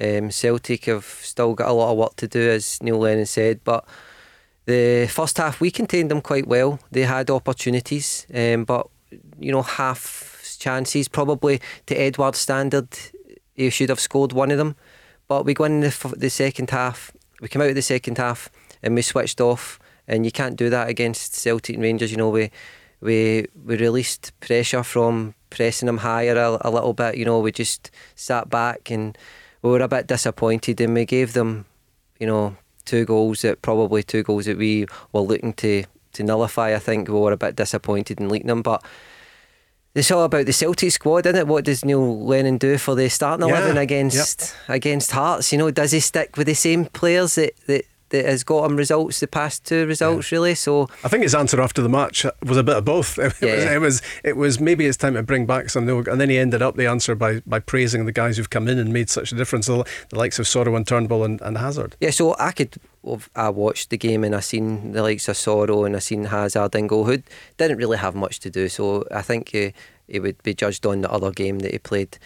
Um, Celtic have still got a lot of work to do, as Neil Lennon said, but the first half we contained them quite well. They had opportunities, um, but you know, half chances probably to Edouard's standard, he should have scored one of them. But we go in the, the second half. We came out of the second half and we switched off, and you can't do that against Celtic and Rangers. You know, we we we released pressure from pressing them higher a, a little bit. You know, we just sat back and we were a bit disappointed, and we gave them, you know, two goals that probably two goals that we were looking to to nullify. I think we were a bit disappointed in leaking them, but. It's all about the Celtic squad, isn't it? What does Neil Lennon do for the starting Yeah, eleven against yep. against Hearts? You know, does he stick with the same players that, that, that has got him results the past two results really? So I think his answer after the match was a bit of both. [LAUGHS] It, was, it was it was maybe it's time to bring back some, and then he ended up the answer by, by praising the guys who've come in and made such a difference, the, the likes of Soro and Turnbull and, and Hazard. Yeah, so I could. I watched the game and I seen the likes of Soro and I seen Hazard and go, who didn't really have much to do. So I think uh, he would be judged on the other game that he played.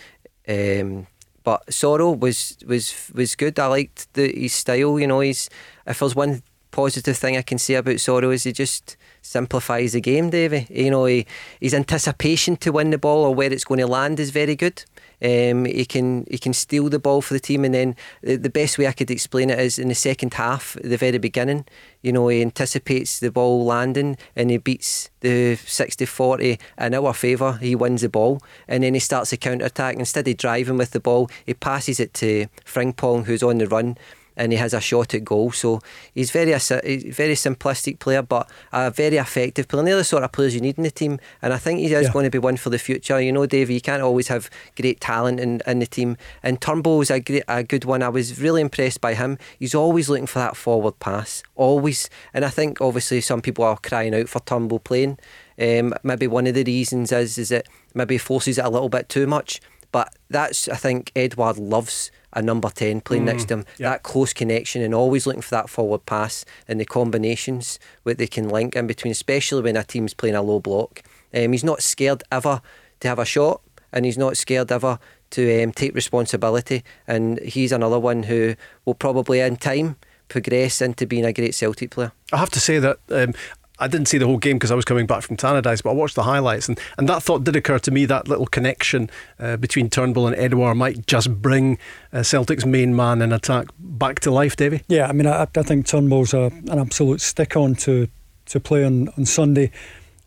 Um, but Soro was was was good. I liked the, his style. You know, he's if there's one positive thing I can say about Soro is he just simplifies the game, Davie. You know, he, his anticipation to win the ball or where it's going to land is very good. Um, he can he can steal the ball for the team, and then the, best way I could explain it is in the second half, the very beginning. You know, he anticipates the ball landing and he beats the 60-40 in our favour. He wins the ball, and then he starts a counter attack. Instead of driving with the ball, he passes it to Frimpong, who's on the run and he has a shot at goal. So he's very a si- he's a very simplistic player, but a very effective player. And they're the sort of players you need in the team. And I think he is Yeah. going to be one for the future. You know, Davie, you can't always have great talent in, in the team. And Turnbull is a great, a good one. I was really impressed by him. He's always looking for that forward pass, always. And I think obviously some people are crying out for Turnbull playing. Um, maybe one of the reasons is is it maybe forces it a little bit too much. But that's I think Edouard loves a number ten playing next to him. That close connection and always looking for that forward pass and the combinations that they can link in between, especially when a team's playing a low block. Um, he's not scared ever to have a shot, and he's not scared ever to um, take responsibility. And he's another one who will probably in time progress into being a great Celtic player. I have to say that um, I didn't see the whole game because I was coming back from Tannadice, but I watched the highlights, and, and that thought did occur to me that little connection uh, between Turnbull and Edouard might just bring uh, Celtic's main man in attack back to life, Davie. Yeah, I mean, I, I think Turnbull's a, an absolute stick on to, to play on, on Sunday.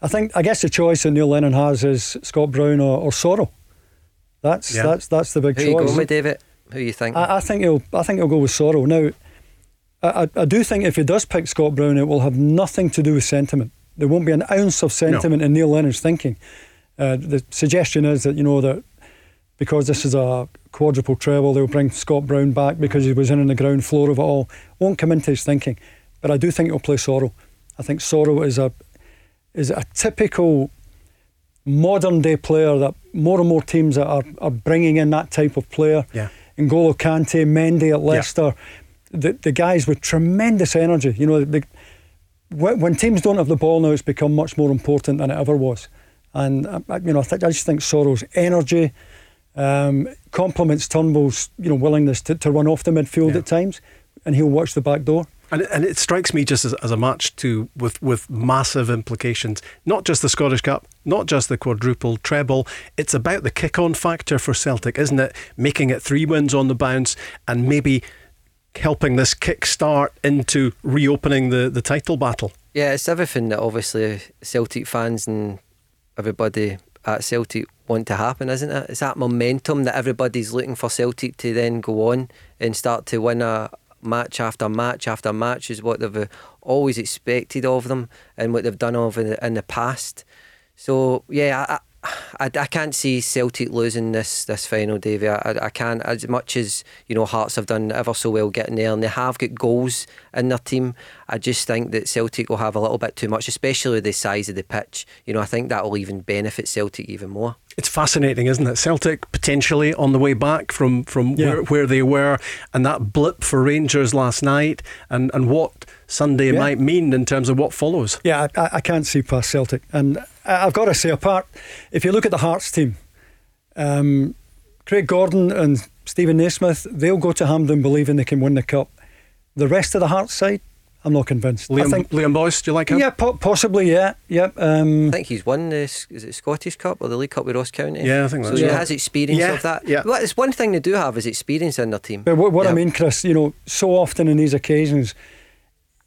I think, I guess the choice that Neil Lennon has is Scott Brown or, or Soro. That's Yeah. that's that's the big Who you choice. going with, David? Who you think? I, I think he'll I think he'll go with Soro. Now, I, I, do think if he does pick Scott Brown, it will have nothing to do with sentiment. There won't be an ounce of sentiment in Neil Lennon's thinking. Uh, the suggestion is that you know that because this is a quadruple treble, they'll bring Scott Brown back because he was in on the ground floor of it all. Won't come into his thinking, but I do think he'll play Soro. I think Soro is a is a typical modern day player that more and more teams are, are bringing in that type of player. Yeah. N'Golo Kante, Mendy at Leicester, the, the guys with tremendous energy. You know, the, when, when teams don't have the ball now, it's become much more important than it ever was. And uh, you know, I, think, I just think Soro's energy um, complements Turnbull's you know willingness to, to run off the midfield at times, and he'll watch the back door. And, and it strikes me just as, as a match too with, with massive implications. Not just the Scottish Cup, not just the quadruple treble. It's about the kick on factor for Celtic, isn't it? Making it three wins on the bounce and maybe helping this kick start into reopening the, the title battle. Yeah, it's everything that obviously Celtic fans and everybody at Celtic want to happen, isn't it? It's that momentum that everybody's looking for Celtic to then go on and start to win a match after match after match is what they've always expected of them and what they've done of in the, in the past. So yeah, I, I, I can't see Celtic losing this this final, Davie. I, I can't. As much as you know, Hearts have done ever so well getting there, and they have got goals in their team. I just think that Celtic will have a little bit too much, especially with the size of the pitch. You know, I think that will even benefit Celtic even more. It's fascinating, isn't it? Celtic potentially on the way back from, from Yeah. where, where they were, and that blip for Rangers last night, and, and what Sunday Yeah. might mean in terms of what follows. Yeah, I, I- I can't see past Celtic, and I- I've got to say, apart if you look at the Hearts team, um, Craig Gordon and Steven Naismith, they'll go to Hampden believing they can win the cup. The rest of the Hearts side, I'm not convinced. I Liam, think, Liam Boyce, do you like him? yeah, po- possibly, yeah, yeah. Um, I think he's won the is it Scottish Cup or the League Cup with Ross County. Yeah, I think so. that's He has experience Yeah, of that. yeah. Well, it's one thing they do have is experience in their team. But what, what I mean, Chris, you know, so often in these occasions,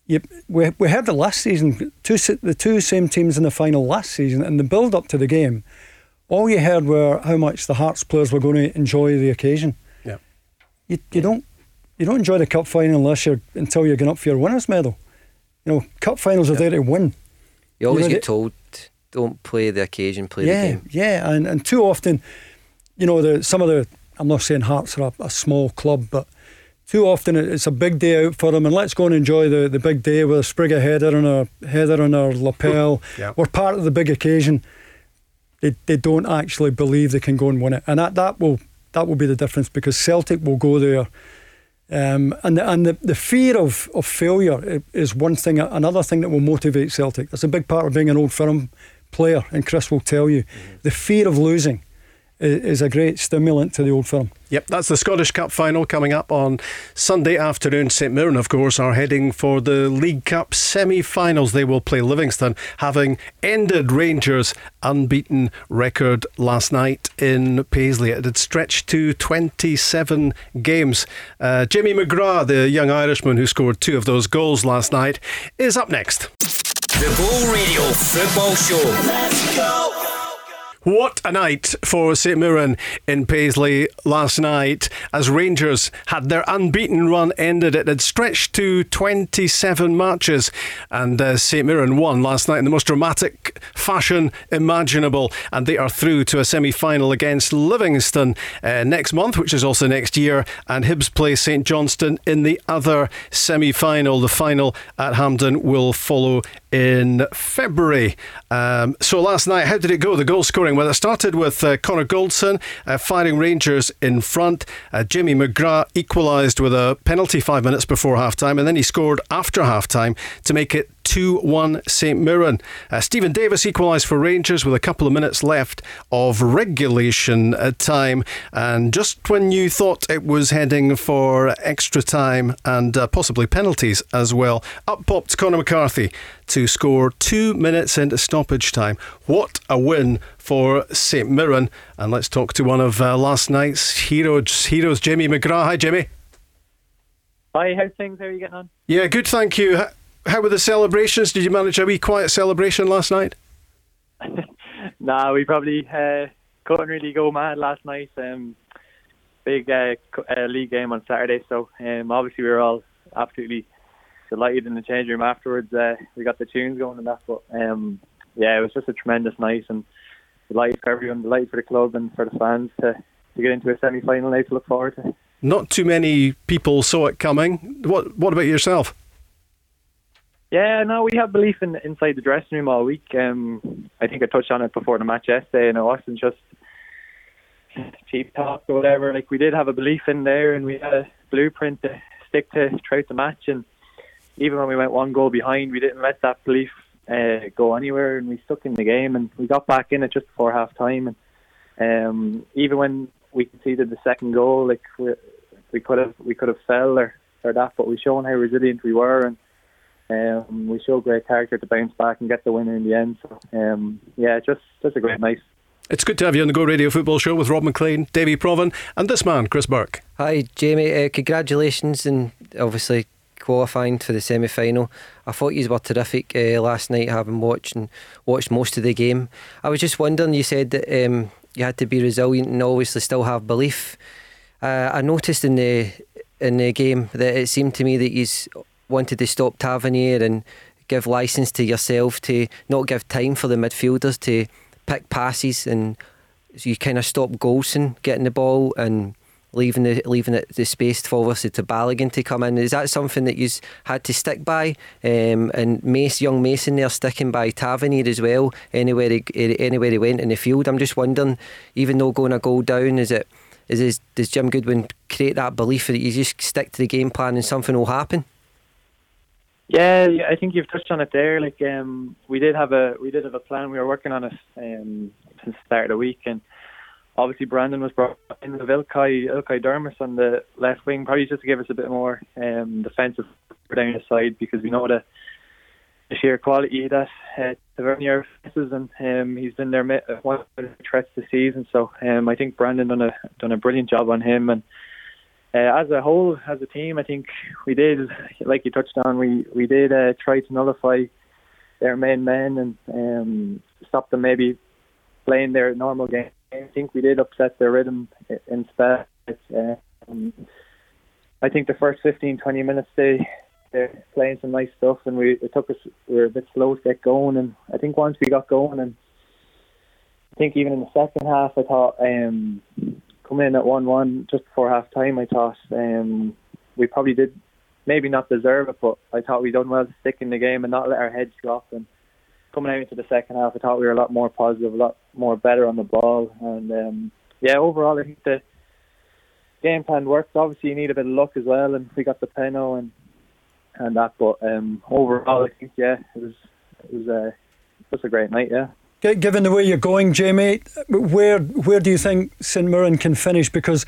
you, we, we heard it last season, two, the two same teams in the final last season, and the build up to the game, all you heard were how much the Hearts players were going to enjoy the occasion. Yeah. You, you don't you don't enjoy the cup final unless you're until you're going up for your winners medal. You know, cup finals are there to win. You always know, get told, don't play the occasion, play yeah, the game. yeah, and and too often, you know, the some of the I'm not saying Hearts are a, a small club, but too often it's a big day out for them, and let's go and enjoy the, the big day with a sprig of header and a header on our lapel. [LAUGHS] Yeah. We're part of the big occasion. They, they don't actually believe they can go and win it, and that, that will that will be the difference because Celtic will go there. Um, and the, and the, the fear of, of failure is one thing. Another thing that will motivate Celtic. That's a big part of being an old firm player, and Chris will tell you. The fear of losing is a great stimulant to the old firm. Yep, that's the Scottish Cup final coming up on Sunday afternoon. St Mirren, of course, are heading for the League Cup semi finals. They will play Livingston, having ended Rangers' unbeaten record last night in Paisley. It had stretched to 27 games. Uh, Jamie McGrath, the young Irishman who scored two of those goals last night, is up next. The Go Radio Football Show. Let's go. What a night for St Mirren in Paisley last night as Rangers had their unbeaten run ended. It had stretched to 27 matches and uh, St Mirren won last night in the most dramatic fashion imaginable and they are through to a semi final against Livingston uh, next month, which is also next year, and Hibs play St Johnstone in the other semi final. The final at Hampden will follow in February. Um, so last night, how did it go? The goal scoring. Well, it started with uh, Connor Goldson uh, firing Rangers in front. Uh, Jamie McGrath equalised with a penalty five minutes before half time, and then he scored after half time to make it 2 1 St Mirren. Uh, Steven Davis equalised for Rangers with a couple of minutes left of regulation uh, time. And just when you thought it was heading for extra time and uh, possibly penalties as well, up popped Conor McCarthy to score two minutes into stoppage time. What a win for St Mirren. And let's talk to one of uh, last night's heroes, heroes, Jamie McGrath. Hi, Jamie. Hi, how's things? How are you getting on? Yeah, good, thank you. H- How were the celebrations? Did you manage a wee quiet celebration last night? [LAUGHS] Nah, we probably uh, couldn't really go mad last night. Um, big uh, uh, league game on Saturday, so um, obviously we were all absolutely delighted in the change room afterwards. Uh, we got the tunes going and that, but um, yeah, it was just a tremendous night and delight for everyone, delight for the club and for the fans to, to get into a semi-final night to look forward to. Not too many people saw it coming. What What about yourself? Yeah, no, we have belief in inside the dressing room all week. Um, I think I touched on it before the match yesterday, and it wasn't just cheap talk or whatever. Like we did have a belief in there, and we had a blueprint to stick to throughout the match. And even when we went one goal behind, we didn't let that belief uh, go anywhere, and we stuck in the game, and we got back in it just before half time. And um, even when we conceded the second goal, like we, we could have we could have fell or, or that, but we shown how resilient we were, and um, we showed great character to bounce back and get the winner in the end. So um, yeah, just just a great night. It's good to have you on the Go Radio Football Show with Rob Maclean, Davie Provan, and this man, Chris Burke. Hi, Jamie. Uh, congratulations and obviously qualifying for the semi final. I thought you were terrific uh, last night, having watched and watched most of the game. I was just wondering. You said that um, you had to be resilient and obviously still have belief. Uh, I noticed in the in the game that it seemed to me that you wanted to stop Tavernier and give license to yourself to not give time for the midfielders to pick passes and you kind of stop Goldson getting the ball and leaving the leaving it the space for obviously to Balogun to come in. Is that something that you've had to stick by? Um, and Mace, young Mason there sticking by Tavernier as well. Anywhere he anywhere he went in the field. I'm just wondering, even though going a goal down, is it is does Jim Goodwin create that belief that you just stick to the game plan and something will happen? Yeah, yeah, I think you've touched on it there. Like, um, we did have a we did have a plan. We were working on it um, since the start of the week, and obviously Brandon was brought in with Ilkay Ilkay Durmus on the left wing, probably just to give us a bit more um, defensive down the side because we know the, the sheer quality that uh, Tavernier faces, and um, he's been their mi- one of the threats this season. So um, I think Brandon done a done a brilliant job on him and. Uh, as a whole, as a team, I think we did, like you touched on, we we did uh, try to nullify their main men and um, stop them maybe playing their normal game. I think we did upset their rhythm in spells. Um, I think the first 15, 20 minutes they they're playing some nice stuff, and we it took us we were a bit slow to get going, and I think once we got going, and I think even in the second half, I thought um, coming in at one-one just before half time, I thought um, we probably did maybe not deserve it, but I thought we done well to stick in the game and not let our heads drop. And coming out into the second half, I thought we were a lot more positive, a lot more better on the ball, and um, yeah, overall, I think the game plan worked. Obviously, you need a bit of luck as well, and we got the penalty and and that. But um, overall, I think yeah, it was it was uh, just a great night. Yeah. Given the way you're going, Jamie, where where do you think St Mirren can finish? Because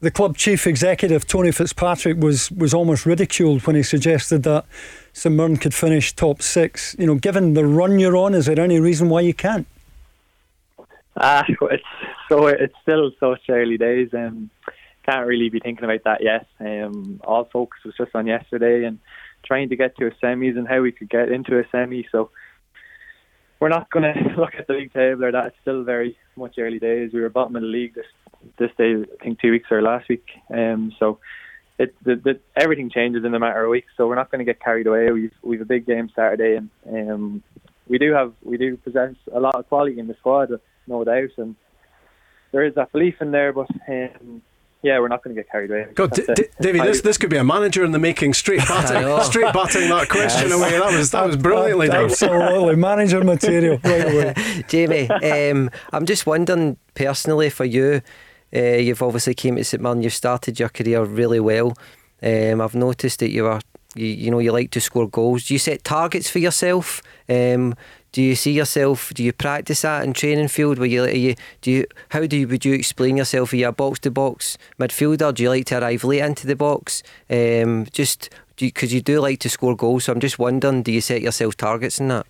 the club chief executive Tony Fitzpatrick was was almost ridiculed when he suggested that St Mirren could finish top six. You know, given the run you're on, is there any reason why you can't? Ah, [LAUGHS] it's so it's still such early days, and um, can't really be thinking about that yet. Um, all focus was just on yesterday and trying to get to a semis and how we could get into a semi. So we're not going [LAUGHS] to look at the league table or that. It's still very much early days. We were bottom of the league this this day, I think two weeks or last week. Um, so it the, the, everything changes in a matter of weeks. So we're not going to get carried away. We've we've a big game Saturday, and um, we do have we do possess a lot of quality in the squad, no doubt, and there is that belief in there. But um, yeah, we're not going to get carried away. God, D- D- Davie, this this could be a manager in the making. Straight [LAUGHS] batting, straight batting that question yes. away. That was that was brilliantly done. Absolutely, manager material right away. [LAUGHS] Jamie, um, I'm just wondering personally for you. Uh, you've obviously came to St Mirren. You've started your career really well. Um, I've noticed that you are, you, you know, you like to score goals. Do you set targets for yourself? Um, do you see yourself? Do you practice that in training field? Where you, you do you? How do you would you explain yourself? Are you a box to box midfielder? Do you like to arrive late into the box? Um, just because you, you, do like to score goals, so I'm just wondering, do you set yourself targets in that?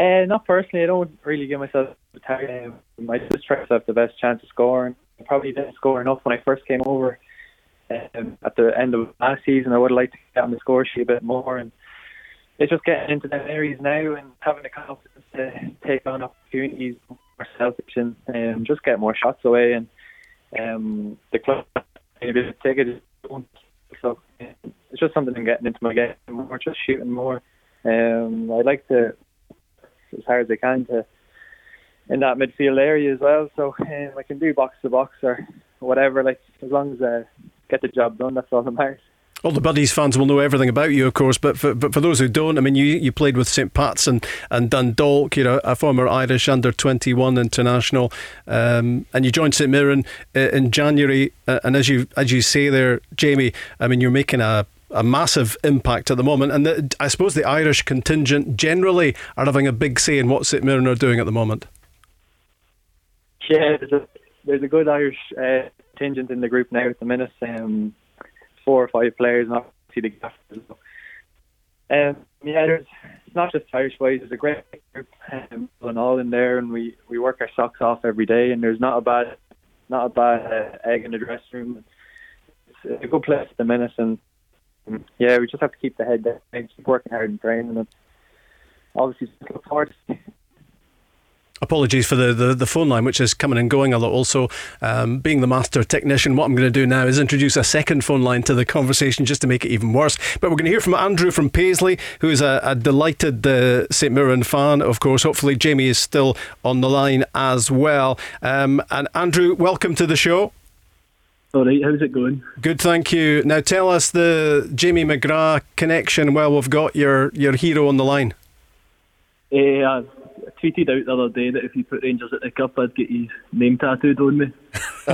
Uh, not personally. I don't really give myself a target. Try to have the best chance of scoring. I probably didn't score enough when I first came over. Um, at the end of last season, I would like to get on the score sheet a bit more and it's just getting into them areas now and having the confidence to take on opportunities selfish and um, just get more shots away. And um, the club maybe take it. So it's just something I'm getting into my game more, just shooting more. Um, I'd like to as hard as they can to in that midfield area as well. So um, I can do box to box or whatever. Like as long as I get the job done, that's all that matters. All the Buddies fans will know everything about you, of course, but for, but for those who don't, I mean, you, you played with St Pat's and, and Dundalk, you know, a former Irish under 21 international, um, and you joined St Mirren uh, in January. Uh, and as you as you say there, Jamie, I mean, you're making a a massive impact at the moment. And the, I suppose the Irish contingent generally are having a big say in what St Mirren are doing at the moment. Yeah, there's a, there's a good Irish uh, contingent in the group now at the minute. Um, four or five players, and obviously the gaffers. Um, yeah, there's it's not just Irish boys. There's a great group um, and all in there, and we, we work our socks off every day. And there's not a bad not a bad uh, egg in the dressing room. It's a good place at the minute, and yeah, we just have to keep the head down, keep working hard and training, and obviously look forward Apologies for the, the, the, phone line, which is coming and going a lot. Also, um, being the master technician, what I'm going to do now is introduce a second phone line to the conversation just to make it even worse. But we're going to hear from Andrew from Paisley, who is a, a delighted uh, St Mirren fan, of course. Hopefully, Jamie is still on the line as well. Um, and Andrew, welcome to the show. All right, how's it going? Good, thank you. Now, tell us the Jamie McGrath connection. while we've got your, your hero on the line. Uh, I tweeted out the other day that if he put Rangers at the cup, I'd get his name tattooed on me. [LAUGHS] [LAUGHS]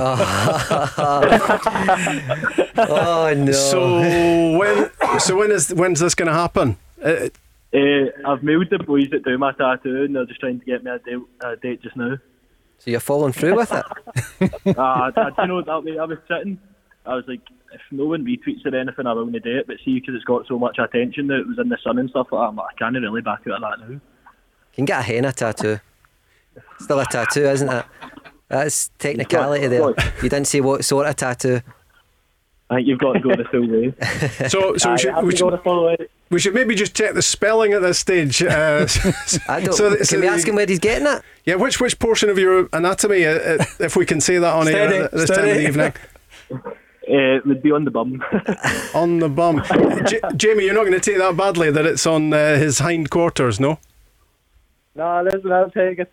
oh no! So when? So when is when's this going to happen? Uh, uh, I've mailed the boys that do my tattoo, and they're just trying to get me a date, a date just now. So you're following through with it? uh, [LAUGHS] I, I, you know that way I was sitting. I was like, if no one retweets or anything, I will do it. But see, because it's got so much attention that it was in the sun and stuff like that, I'm like, I can't really back out of that now can get a henna tattoo. Still a tattoo, isn't it? That's technicality there. You didn't say what sort of tattoo. I think you've got to go the full way. so, so we should, we, should, we should maybe just check the spelling at this stage. Uh, [LAUGHS] I don't, so, can so we ask him where he's getting it? Yeah, which which portion of your anatomy, uh, uh if we can say that on steady, air this steady. time of the evening? [LAUGHS] Uh, it would be on the bum. [LAUGHS] on the bum. J- Jamie, you're not going to take that badly that it's on uh, his hind quarters, no? No, listen, I'll take it.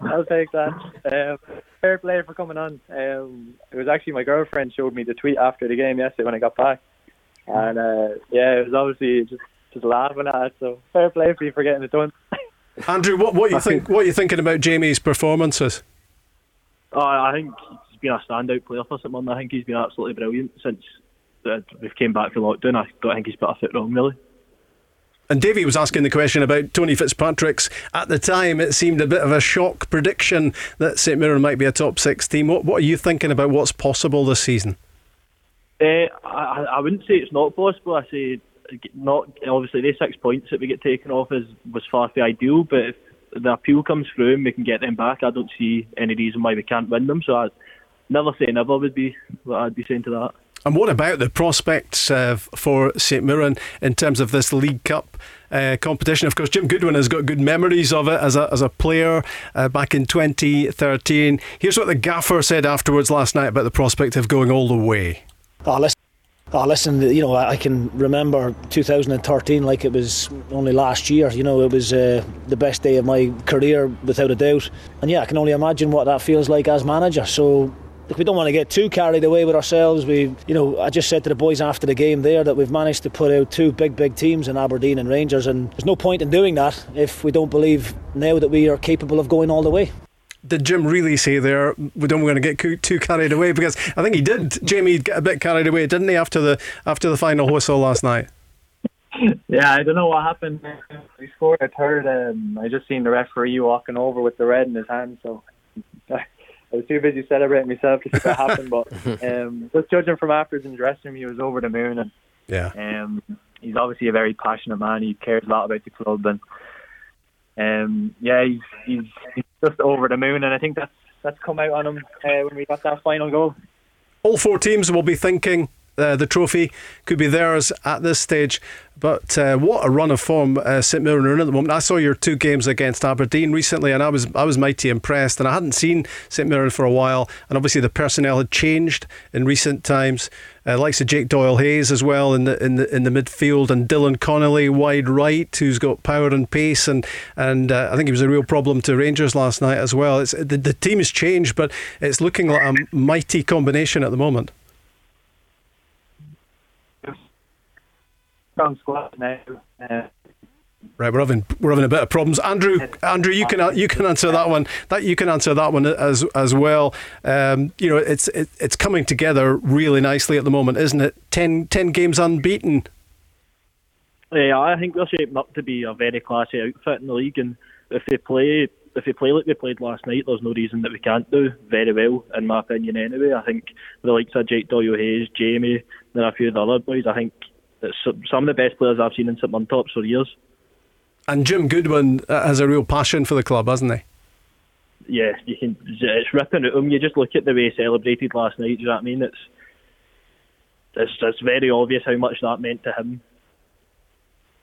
I'll take that. Um, fair play for coming on. Um, it was actually my girlfriend showed me the tweet after the game yesterday when I got back, and uh, yeah, it was obviously just just laughing at it. So fair play for you for getting it done. [LAUGHS] Andrew, what what you think? What are you thinking about Jamie's performances? Oh, I think he's been a standout player for someone. I think he's been absolutely brilliant since uh, we've came back from lockdown. I don't think he's put a foot wrong, really. And Davie was asking the question about Tony Fitzpatrick's. At the time, it seemed a bit of a shock prediction that St Mirren might be a top six team. What, what are you thinking about what's possible this season? Uh, I, I wouldn't say it's not possible. I say not. Obviously, the six points that we get taken off is was far from ideal. But if the appeal comes through and we can get them back, I don't see any reason why we can't win them. So I never say never would be what I'd be saying to that. And what about the prospects uh, for St Mirren in terms of this League Cup uh, competition? Of course, Jim Goodwin has got good memories of it as a, as a player uh, back in 2013. Here's what the gaffer said afterwards last night about the prospect of going all the way. Oh, listen. Oh, listen, you know, I can remember 2013 like it was only last year. You know, it was uh, the best day of my career without a doubt. And yeah, I can only imagine what that feels like as manager. So Look, we don't want to get too carried away with ourselves. We, you know, I just said to the boys after the game there that we've managed to put out two big, big teams in Aberdeen and Rangers, and there's no point in doing that if we don't believe now that we are capable of going all the way. Did Jim really say there we don't want to get too carried away? Because I think he did. Jamie get a bit carried away, didn't he, after the after the final whistle last night? Yeah, I don't know what happened before I heard. Um, I just seen the referee walking over with the red in his hand, so [LAUGHS] I was too busy celebrating myself to see what happened. But [LAUGHS] um, just judging from afterwards in the dressing room, he was over the moon, and yeah, um, he's obviously a very passionate man. He cares a lot about the club, and um, yeah, he's, he's he's just over the moon, and I think that's that's come out on him uh, when we got that final goal. All four teams will be thinking uh, the trophy could be theirs at this stage. But uh, what a run of form uh, St Mirren are in at the moment. I saw your two games against Aberdeen recently, and I was I was mighty impressed. And I hadn't seen St Mirren for a while, and obviously the personnel had changed in recent times. Uh, likes of Jake Doyle Hayes as well in the in the in the midfield, and Dylan Connolly wide right, who's got power and pace, and and uh, I think he was a real problem to Rangers last night as well. It's the, the team has changed, but it's looking like a mighty combination at the moment. Squad now. Uh, Right, we're having we're having a bit of problems. Andrew, Andrew, you can you can answer that one. That you can answer that one as as well. Um, you know, it's it, it's coming together really nicely at the moment, isn't it? 10, 10 games unbeaten. Yeah, I think we're shaping up to be a very classy outfit in the league, and if they play if they play like they played last night, there's no reason that we can't do very well, in my opinion. Anyway, I think the likes of Jake Doyle Hayes, Jamie, and a few of the other boys, I think it's some of the best players I've seen in St Muntops for years. And Jim Goodwin uh, has a real passion for the club, hasn't he? Yeah, you can. It's ripping at him. You just look at the way he celebrated last night. Do you know what I mean? It's it's it's very obvious how much that meant to him.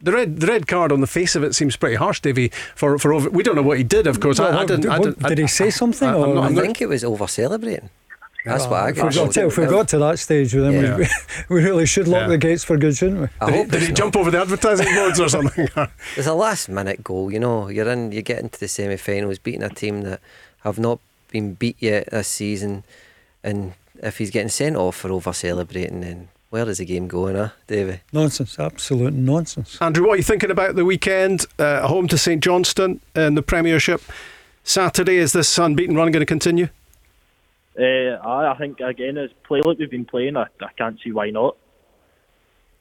The red, the red card on the face of it seems pretty harsh, Davie. For for over, we don't know what he did, of course. Well, I, I, didn't, did, I didn't, did he say something? I, or? I think it was over celebrating. That's what I if, we got to, if we got to that stage, then Yeah. we, [LAUGHS] we really should lock Yeah. the gates for good, shouldn't we? I Did he, did it's he jump over the advertising boards or something? [LAUGHS] it's a last minute goal, you know. You're in, you get into the semi finals, beating a team that have not been beat yet this season. And if he's getting sent off for over celebrating, then where is the game going, huh, Davie? Nonsense, absolute nonsense. Andrew, what are you thinking about the weekend? Uh, home to St Johnstone in the Premiership. Saturday, is this unbeaten run going to continue? Uh, I I think again, as play like we've been playing, I, I can't see why not.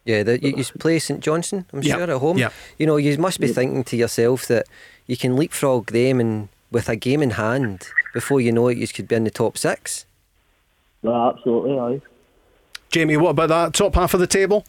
Yeah, the, you, you play St Johnstone, I'm Yeah, sure, at home. yeah. You know, you must be thinking to yourself that you can leapfrog them and with a game in hand, before you know it, you could be in the top six. No, absolutely, aye. Jamie, what about that top half of the table?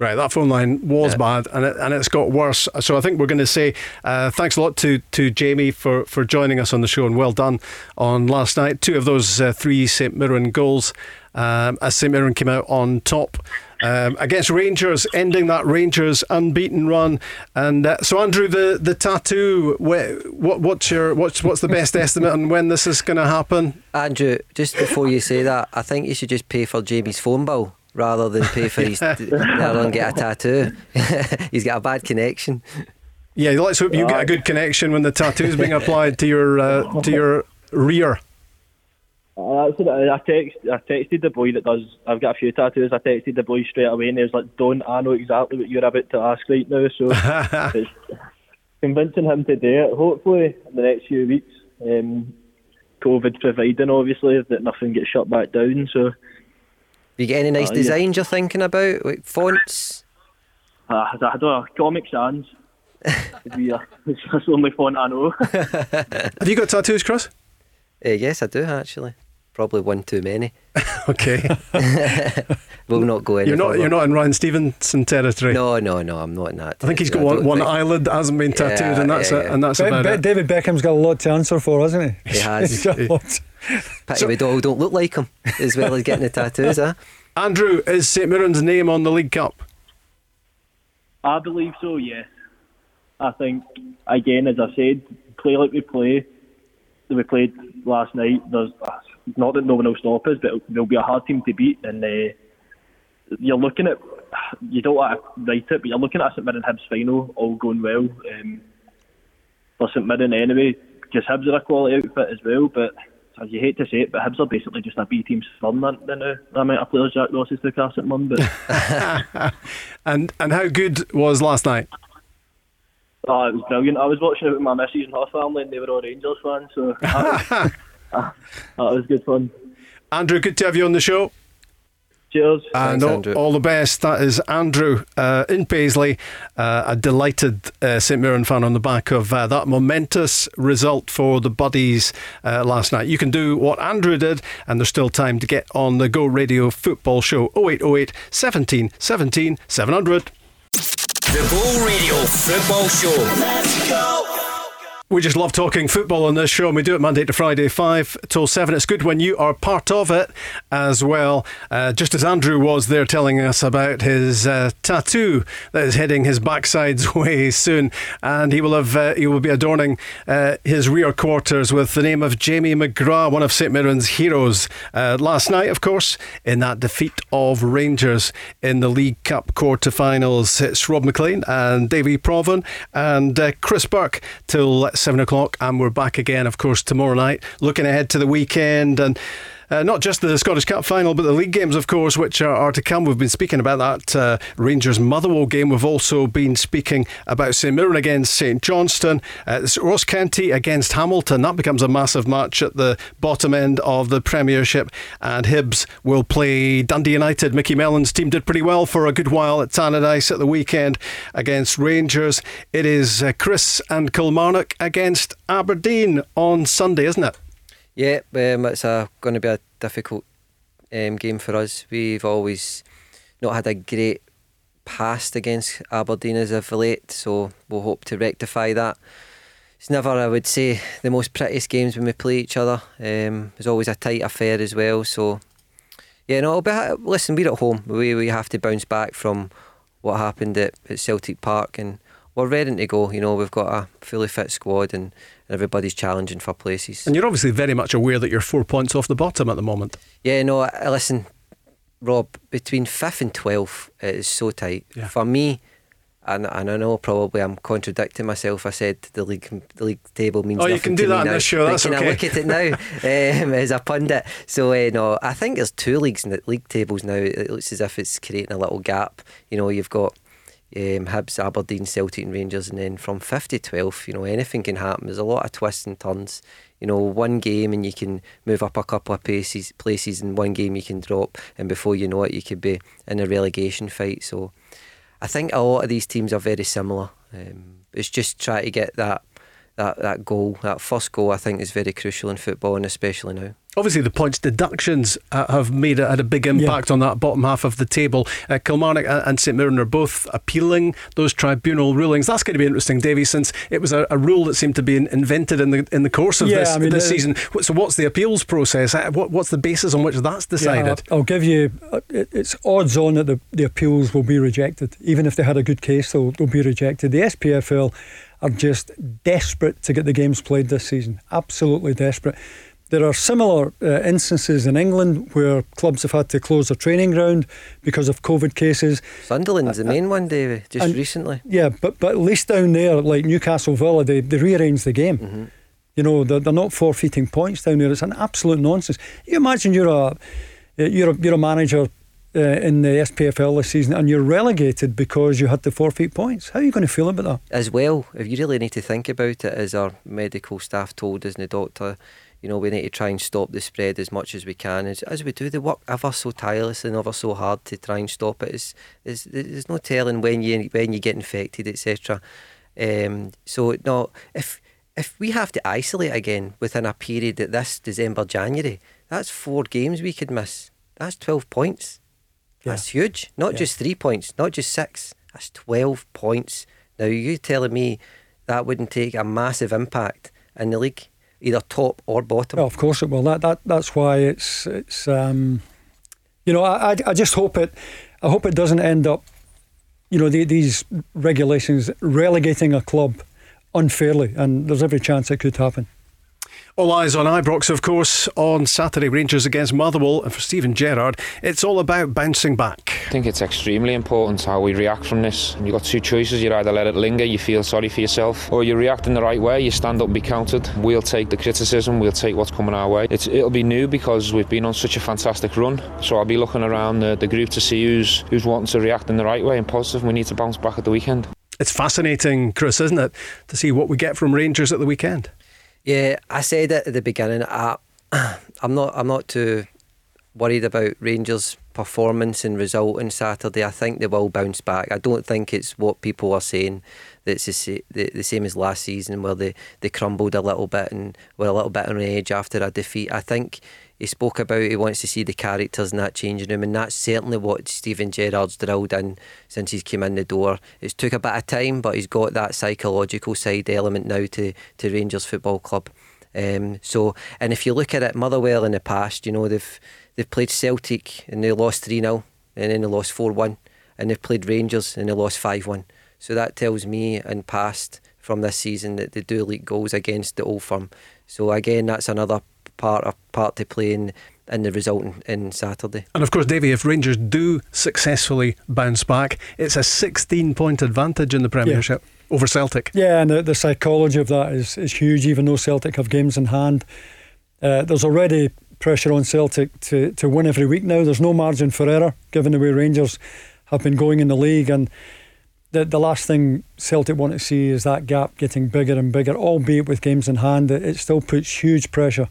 Right, that phone line was yeah. bad, and it, and it's got worse. So I think we're going to say uh, thanks a lot to to Jamie for for joining us on the show, and well done on last night. Two of those uh, three St Mirren goals, um, as St Mirren came out on top. Um, against Rangers, ending that Rangers unbeaten run. And uh, so, Andrew, the, the tattoo. What, what's your what's what's the best estimate on when this is going to happen? Andrew, just before you say that, I think you should just pay for Jamie's phone bill rather than pay for his [LAUGHS] rather than get a tattoo. [LAUGHS] He's got a bad connection. Yeah, let's hope you get a good connection when the tattoo's being applied to your uh, to your rear. Uh, I text, I texted the boy that does. I've got a few tattoos. I texted the boy straight away, and he was like, "Don't I know exactly what you're about to ask right now?" So [LAUGHS] it's convincing him to do it. Hopefully, in the next few weeks, um, COVID providing, obviously, that nothing gets shut back down. So you get any nice uh, designs yeah. you're thinking about, like fonts? Uh, I don't know, Comic Sans. be it's [LAUGHS] the only font I know. [LAUGHS] Have you got tattoos, Chris? Uh, yes, I do actually. Probably one too many. [LAUGHS] okay. we'll not go in. You're not. You're not in Ryan Stevenson territory. No, no, no. I'm not in that. I think he's got one, one eyelid that hasn't been tattooed, yeah, and that's yeah, it. And that's Be- about Be- it. David Beckham's got a lot to answer for, hasn't he? He has. Pity we all don't look like him as well as getting the tattoos, huh? [LAUGHS] Andrew, is St Mirren's name on the League Cup? I believe so, yes. I think, again, as I said, play like we play, that we played last night. There's not that no one will stop us, but there'll be a hard team to beat. And uh, you're looking at, you don't want to write it, but you're looking at a St Mirren Hibs final all going well. Um, for St Mirren anyway, because Hibs are a quality outfit as well, but as you hate to say it, but Hibs are basically just a B team spun than uh, the, the amount of players Jack Ross is to cast at Mum. But [LAUGHS] and and how good was last night? Oh, it was brilliant. I was watching it with my missus and her family, and they were all Rangers fans, so that was, [LAUGHS] [LAUGHS] that was good fun. Andrew, good to have you on the show. Cheers. And Thanks, all, all, the best. That is Andrew uh, in Paisley, uh, a delighted uh, St Mirren fan on the back of uh, that momentous result for the Buddies uh, last night. You can do what Andrew did, and there's still time to get on the Go Radio football show 0808 17 17 700. The Go Radio football show. Let's go. We just love talking football on this show, and we do it Monday to Friday, 5 till 7. It's good when you are part of it as well. Uh, just as Andrew was there telling us about his uh, tattoo that is heading his backside's [LAUGHS] way soon, and he will have uh, he will be adorning uh, his rear quarters with the name of Jamie McGrath, one of St Mirren's heroes. Uh, last night, of course, in that defeat of Rangers in the League Cup quarter-finals, it's Rob Maclean and Davie Provan and uh, Chris Burke till seven o'clock, and we're back again, of course, tomorrow night. Looking ahead to the weekend and. Uh, not just the Scottish Cup final, but the league games, of course, which are, are to come. We've been speaking about that uh, Rangers Motherwell game. We've also been speaking about St Mirren against St Johnstone, uh, Ross County against Hamilton. That becomes a massive match at the bottom end of the Premiership. And Hibs will play Dundee United. Micky Mellon's team did pretty well for a good while at Tannadice at the weekend against Rangers. It is uh, Chris and Kilmarnock against Aberdeen on Sunday, isn't it? Yeah, um, it's going to be a difficult um, game for us. We've always not had a great past against Aberdeen as of late, so we'll hope to rectify that. It's never, I would say, the most prettiest games when we play each other. Um, it's always a tight affair as well. So, yeah, no, be, listen, we're at home. We we have to bounce back from what happened at, at Celtic Park, and we're ready to go. You know, we've got a fully fit squad, and everybody's challenging for places. And you're obviously very much aware that you're four points off the bottom at the moment. Yeah, no, listen, Rob, between fifth and twelfth, it is so tight. Yeah. For me, and, and I know probably I'm contradicting myself. I said the league the league table means. Oh, you can do that on this show. That's can okay. I look at it now [LAUGHS] um, as a pundit? So uh, no, I think there's two leagues in the league tables now. It looks as if it's creating a little gap. You know, you've got um, Hibs, Aberdeen, Celtic, and Rangers, and then from 50 12, you know, anything can happen. There's a lot of twists and turns. You know, one game and you can move up a couple of places, places, and one game you can drop, and before you know it, you could be in a relegation fight. So, I think a lot of these teams are very similar. Um, it's just try to get that that, that goal, that first goal, I think is very crucial in football and especially now. Obviously, the points deductions uh, have made a, had a big impact yeah. on that bottom half of the table. Uh, Kilmarnock and St Mirren are both appealing those tribunal rulings. That's going to be interesting, Davie, since it was a, a rule that seemed to be invented in the in the course of yeah, this, I mean, this uh, season. So, what's the appeals process? Uh, what, what's the basis on which that's decided? Yeah, I'll, I'll, give you. Uh, it's odds on that the, the appeals will be rejected, even if they had a good case. They'll, they'll be rejected. The SPFL are just desperate to get the games played this season. Absolutely desperate. There are similar uh, instances in England where clubs have had to close their training ground because of COVID cases. Sunderland's uh, the main one, David, just and, recently. Yeah, but but at least down there, like Newcastle Villa, they, they rearranged the game. Mm-hmm. You know, they're, they're not forfeiting points down there. It's an absolute nonsense. You imagine you're a you're a, you're a manager uh, in the SPFL this season and you're relegated because you had to forfeit points. How are you going to feel about that? As well, if you really need to think about it, as our medical staff told us and the doctor, you know, we need to try and stop the spread as much as we can. As, as we do, they work ever so tirelessly and ever so hard to try and stop it. There's no telling when you when you get infected, etc. Um, so no, if if we have to isolate again within a period at this December January, that's four games we could miss. That's twelve points. Yeah. That's huge. Not yeah. just three points, not just six. That's twelve points. Now you telling me that wouldn't take a massive impact in the league? either top or bottom. Oh, of course it will. That that that's why it's it's um, you know I, I, I just hope it I hope it doesn't end up you know the, these regulations relegating a club unfairly, and there's every chance it could happen. All eyes on Ibrox, of course, on Saturday. Rangers against Motherwell. And for Steven Gerrard, it's all about bouncing back. I think it's extremely important how we react from this. You've got two choices. You either let it linger, you feel sorry for yourself, or you react in the right way, you stand up and be counted. We'll take the criticism, we'll take what's coming our way. It's, it'll be new because we've been on such a fantastic run. So I'll be looking around the, the group to see who's, who's wanting to react in the right way and positive. We need to bounce back at the weekend. It's fascinating, Chris, isn't it, to see what we get from Rangers at the weekend? Yeah, I said it at the beginning. I, [CLEARS THROAT] I'm not. I'm not too worried about Rangers' performance and result on Saturday. I think they will bounce back. I don't think it's what people are saying that's the, the, same as last season where they, they crumbled a little bit and were a little bit on edge after a defeat. I think he spoke about he wants to see the characters in that changing room, and that's certainly what Steven Gerrard's drilled in since he's came in the door. It's took a bit of time, but he's got that psychological side element now to, to Rangers Football Club. Um, so, and if you look at it, Motherwell in the past, you know they've they've played Celtic and they lost three 0 and then they lost four one, and they've played Rangers and they lost five one. So that tells me in past from this season that they do leak goals against the old firm. So again, that's another part a part to play in in the result in, in, Saturday. And of course, Davie, if Rangers do successfully bounce back, it's a 16 point advantage in the Premiership. Yeah. Over Celtic. Yeah, and the, the, psychology of that is, is huge, even though Celtic have games in hand. Uh, there's already pressure on Celtic to, to win every week now. There's no margin for error, given the way Rangers have been going in the league. And the, the last thing Celtic want to see is that gap getting bigger and bigger, albeit with games in hand. It, it still puts huge pressure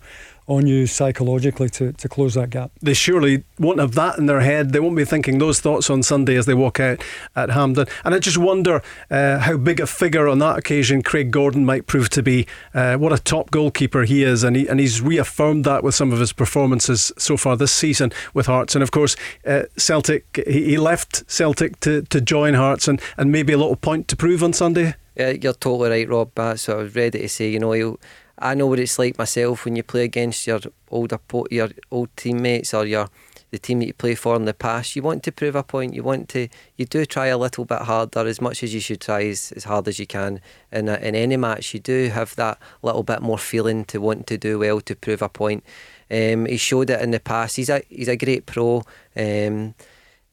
on you psychologically to, to close that gap. They surely won't have that in their head. They won't be thinking those thoughts on Sunday as they walk out at Hampden. And I just wonder uh, how big a figure on that occasion Craig Gordon might prove to be. Uh, what a top goalkeeper he is, and he and he's reaffirmed that with some of his performances so far this season with Hearts. And of course, uh, Celtic he, he left Celtic to, to join Hearts, and, and maybe a little point to prove on Sunday. Yeah, you're totally right, Rob. That's what I was ready to say. You know, he'll I know what it's like myself when you play against your older your old teammates or your the team that you play for in the past. You want to prove a point. You want to you do try a little bit harder as much as you should try as, as hard as you can. In a, in any match, you do have that little bit more feeling to want to do well to prove a point. Um, he showed it in the past. He's a he's a great pro, um,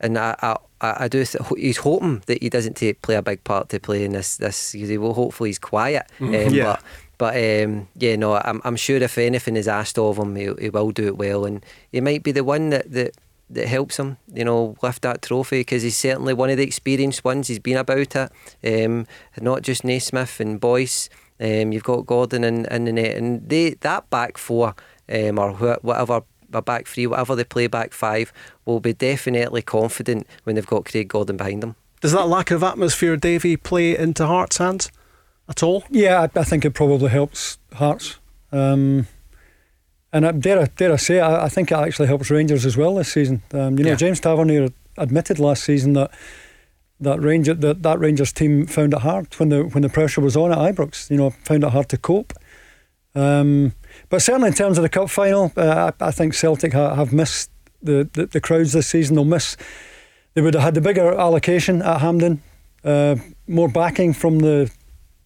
and I, I I, do. Th- he's hoping that he doesn't take, play a big part to play in this. This he will. Hopefully, he's quiet. Mm-hmm. Um, [LAUGHS] yeah. But but um, yeah, no, I'm, I'm sure if anything is asked of him, he, he will do it well, and he might be the one that, that that helps him, you know, lift that trophy because he's certainly one of the experienced ones. He's been about it, um, not just Naismith and Boyce. Um, you've got Gordon in, in the net, and they that back four um, or whatever a back three, whatever they play back five, will be definitely confident when they've got Craig Gordon behind them. Does that lack of atmosphere, Davie, play into Hearts' hands? At all? Yeah, I, I think it probably helps Hearts. Um, and I, dare, I, dare I say, I, I, think it actually helps Rangers as well this season. Um, you know, yeah. James Tavernier admitted last season that that Ranger that, that Rangers team found it hard when the when the pressure was on at Ibrox. You know, found it hard to cope. Um, but certainly in terms of the cup final, uh, I, I, think Celtic ha, have missed the, the, the crowds this season. They'll miss. They would have had the bigger allocation at Hampden, uh, more backing from the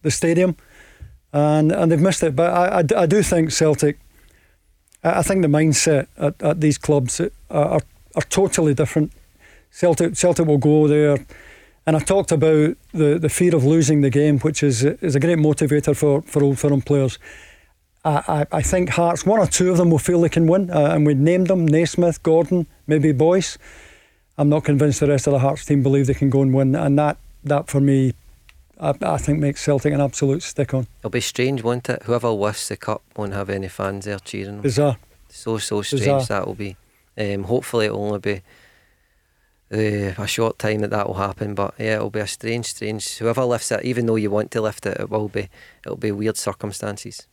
the stadium, and and they've missed it. But I, I, I do think Celtic. I, think the mindset at, at these clubs are, are, are totally different. Celtic Celtic will go there and I talked about the, the fear of losing the game, which is is a great motivator for, for Old Firm players. I, I, I think Hearts, one or two of them will feel they can win, uh, and we named them Naismith, Gordon, maybe Boyce. I'm not convinced the rest of the Hearts team believe they can go and win, and that, that for me, I, I think makes Celtic an absolute stick on. It'll be strange, won't it? Whoever lifts the cup won't have any fans there cheering them. Bizarre. So, so strange Bizarre. that will be. Um, hopefully, it'll only be uh, a short time that that will happen. But yeah, it'll be a strange, strange. Whoever lifts it, even though you want to lift it, it will be. It'll be weird circumstances.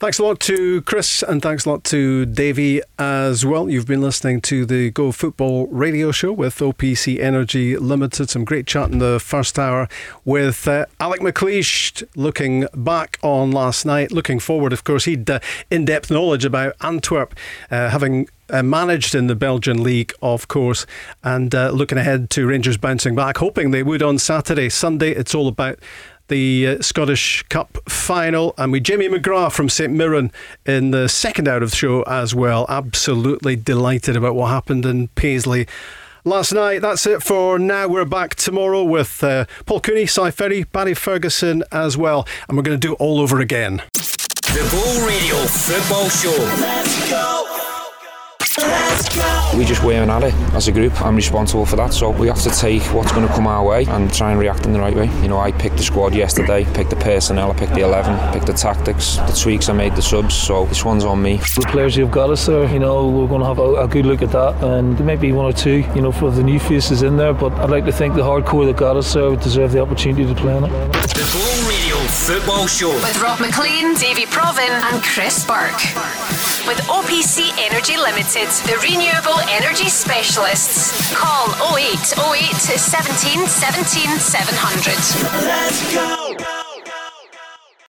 Thanks a lot to Chris and thanks a lot to Davie as well. You've been listening to the Go Football radio show with OPC Energy Limited. Some great chat in the first hour with uh, Alex McLeish looking back on last night. Looking forward, of course, he'd uh, in depth knowledge about Antwerp, uh, having uh, managed in the Belgian league, of course, and uh, looking ahead to Rangers bouncing back, hoping they would on Saturday. Sunday, it's all about the uh, Scottish Cup final. And with Jamie McGrath from St Mirren in the second hour of the show as well. Absolutely delighted about what happened in Paisley last night. That's it for now. We're back tomorrow with uh, Paul Cooney, Si Ferry, Barry Ferguson as well. And we're going to do it all over again. The Go Radio Football Show. Let's go. We just weren't at it as a group. I'm responsible for that, so we have to take what's going to come our way and try and react in the right way. You know, I picked the squad yesterday, picked the personnel, I picked the 11, picked the tactics, the tweaks, I made the subs, so this one's on me. The players you've got us there, you know, we're going to have a, a good look at that, and there may be one or two, you know, for the new faces in there, but I'd like to think the hardcore that got us there deserve the opportunity to play in it. The Go Radio Football Show with Rob Maclean, Davie Provan, and Chris Burke. With OPC Energy Limited the renewable energy specialists. Call 0808 17 17 700. Let's go.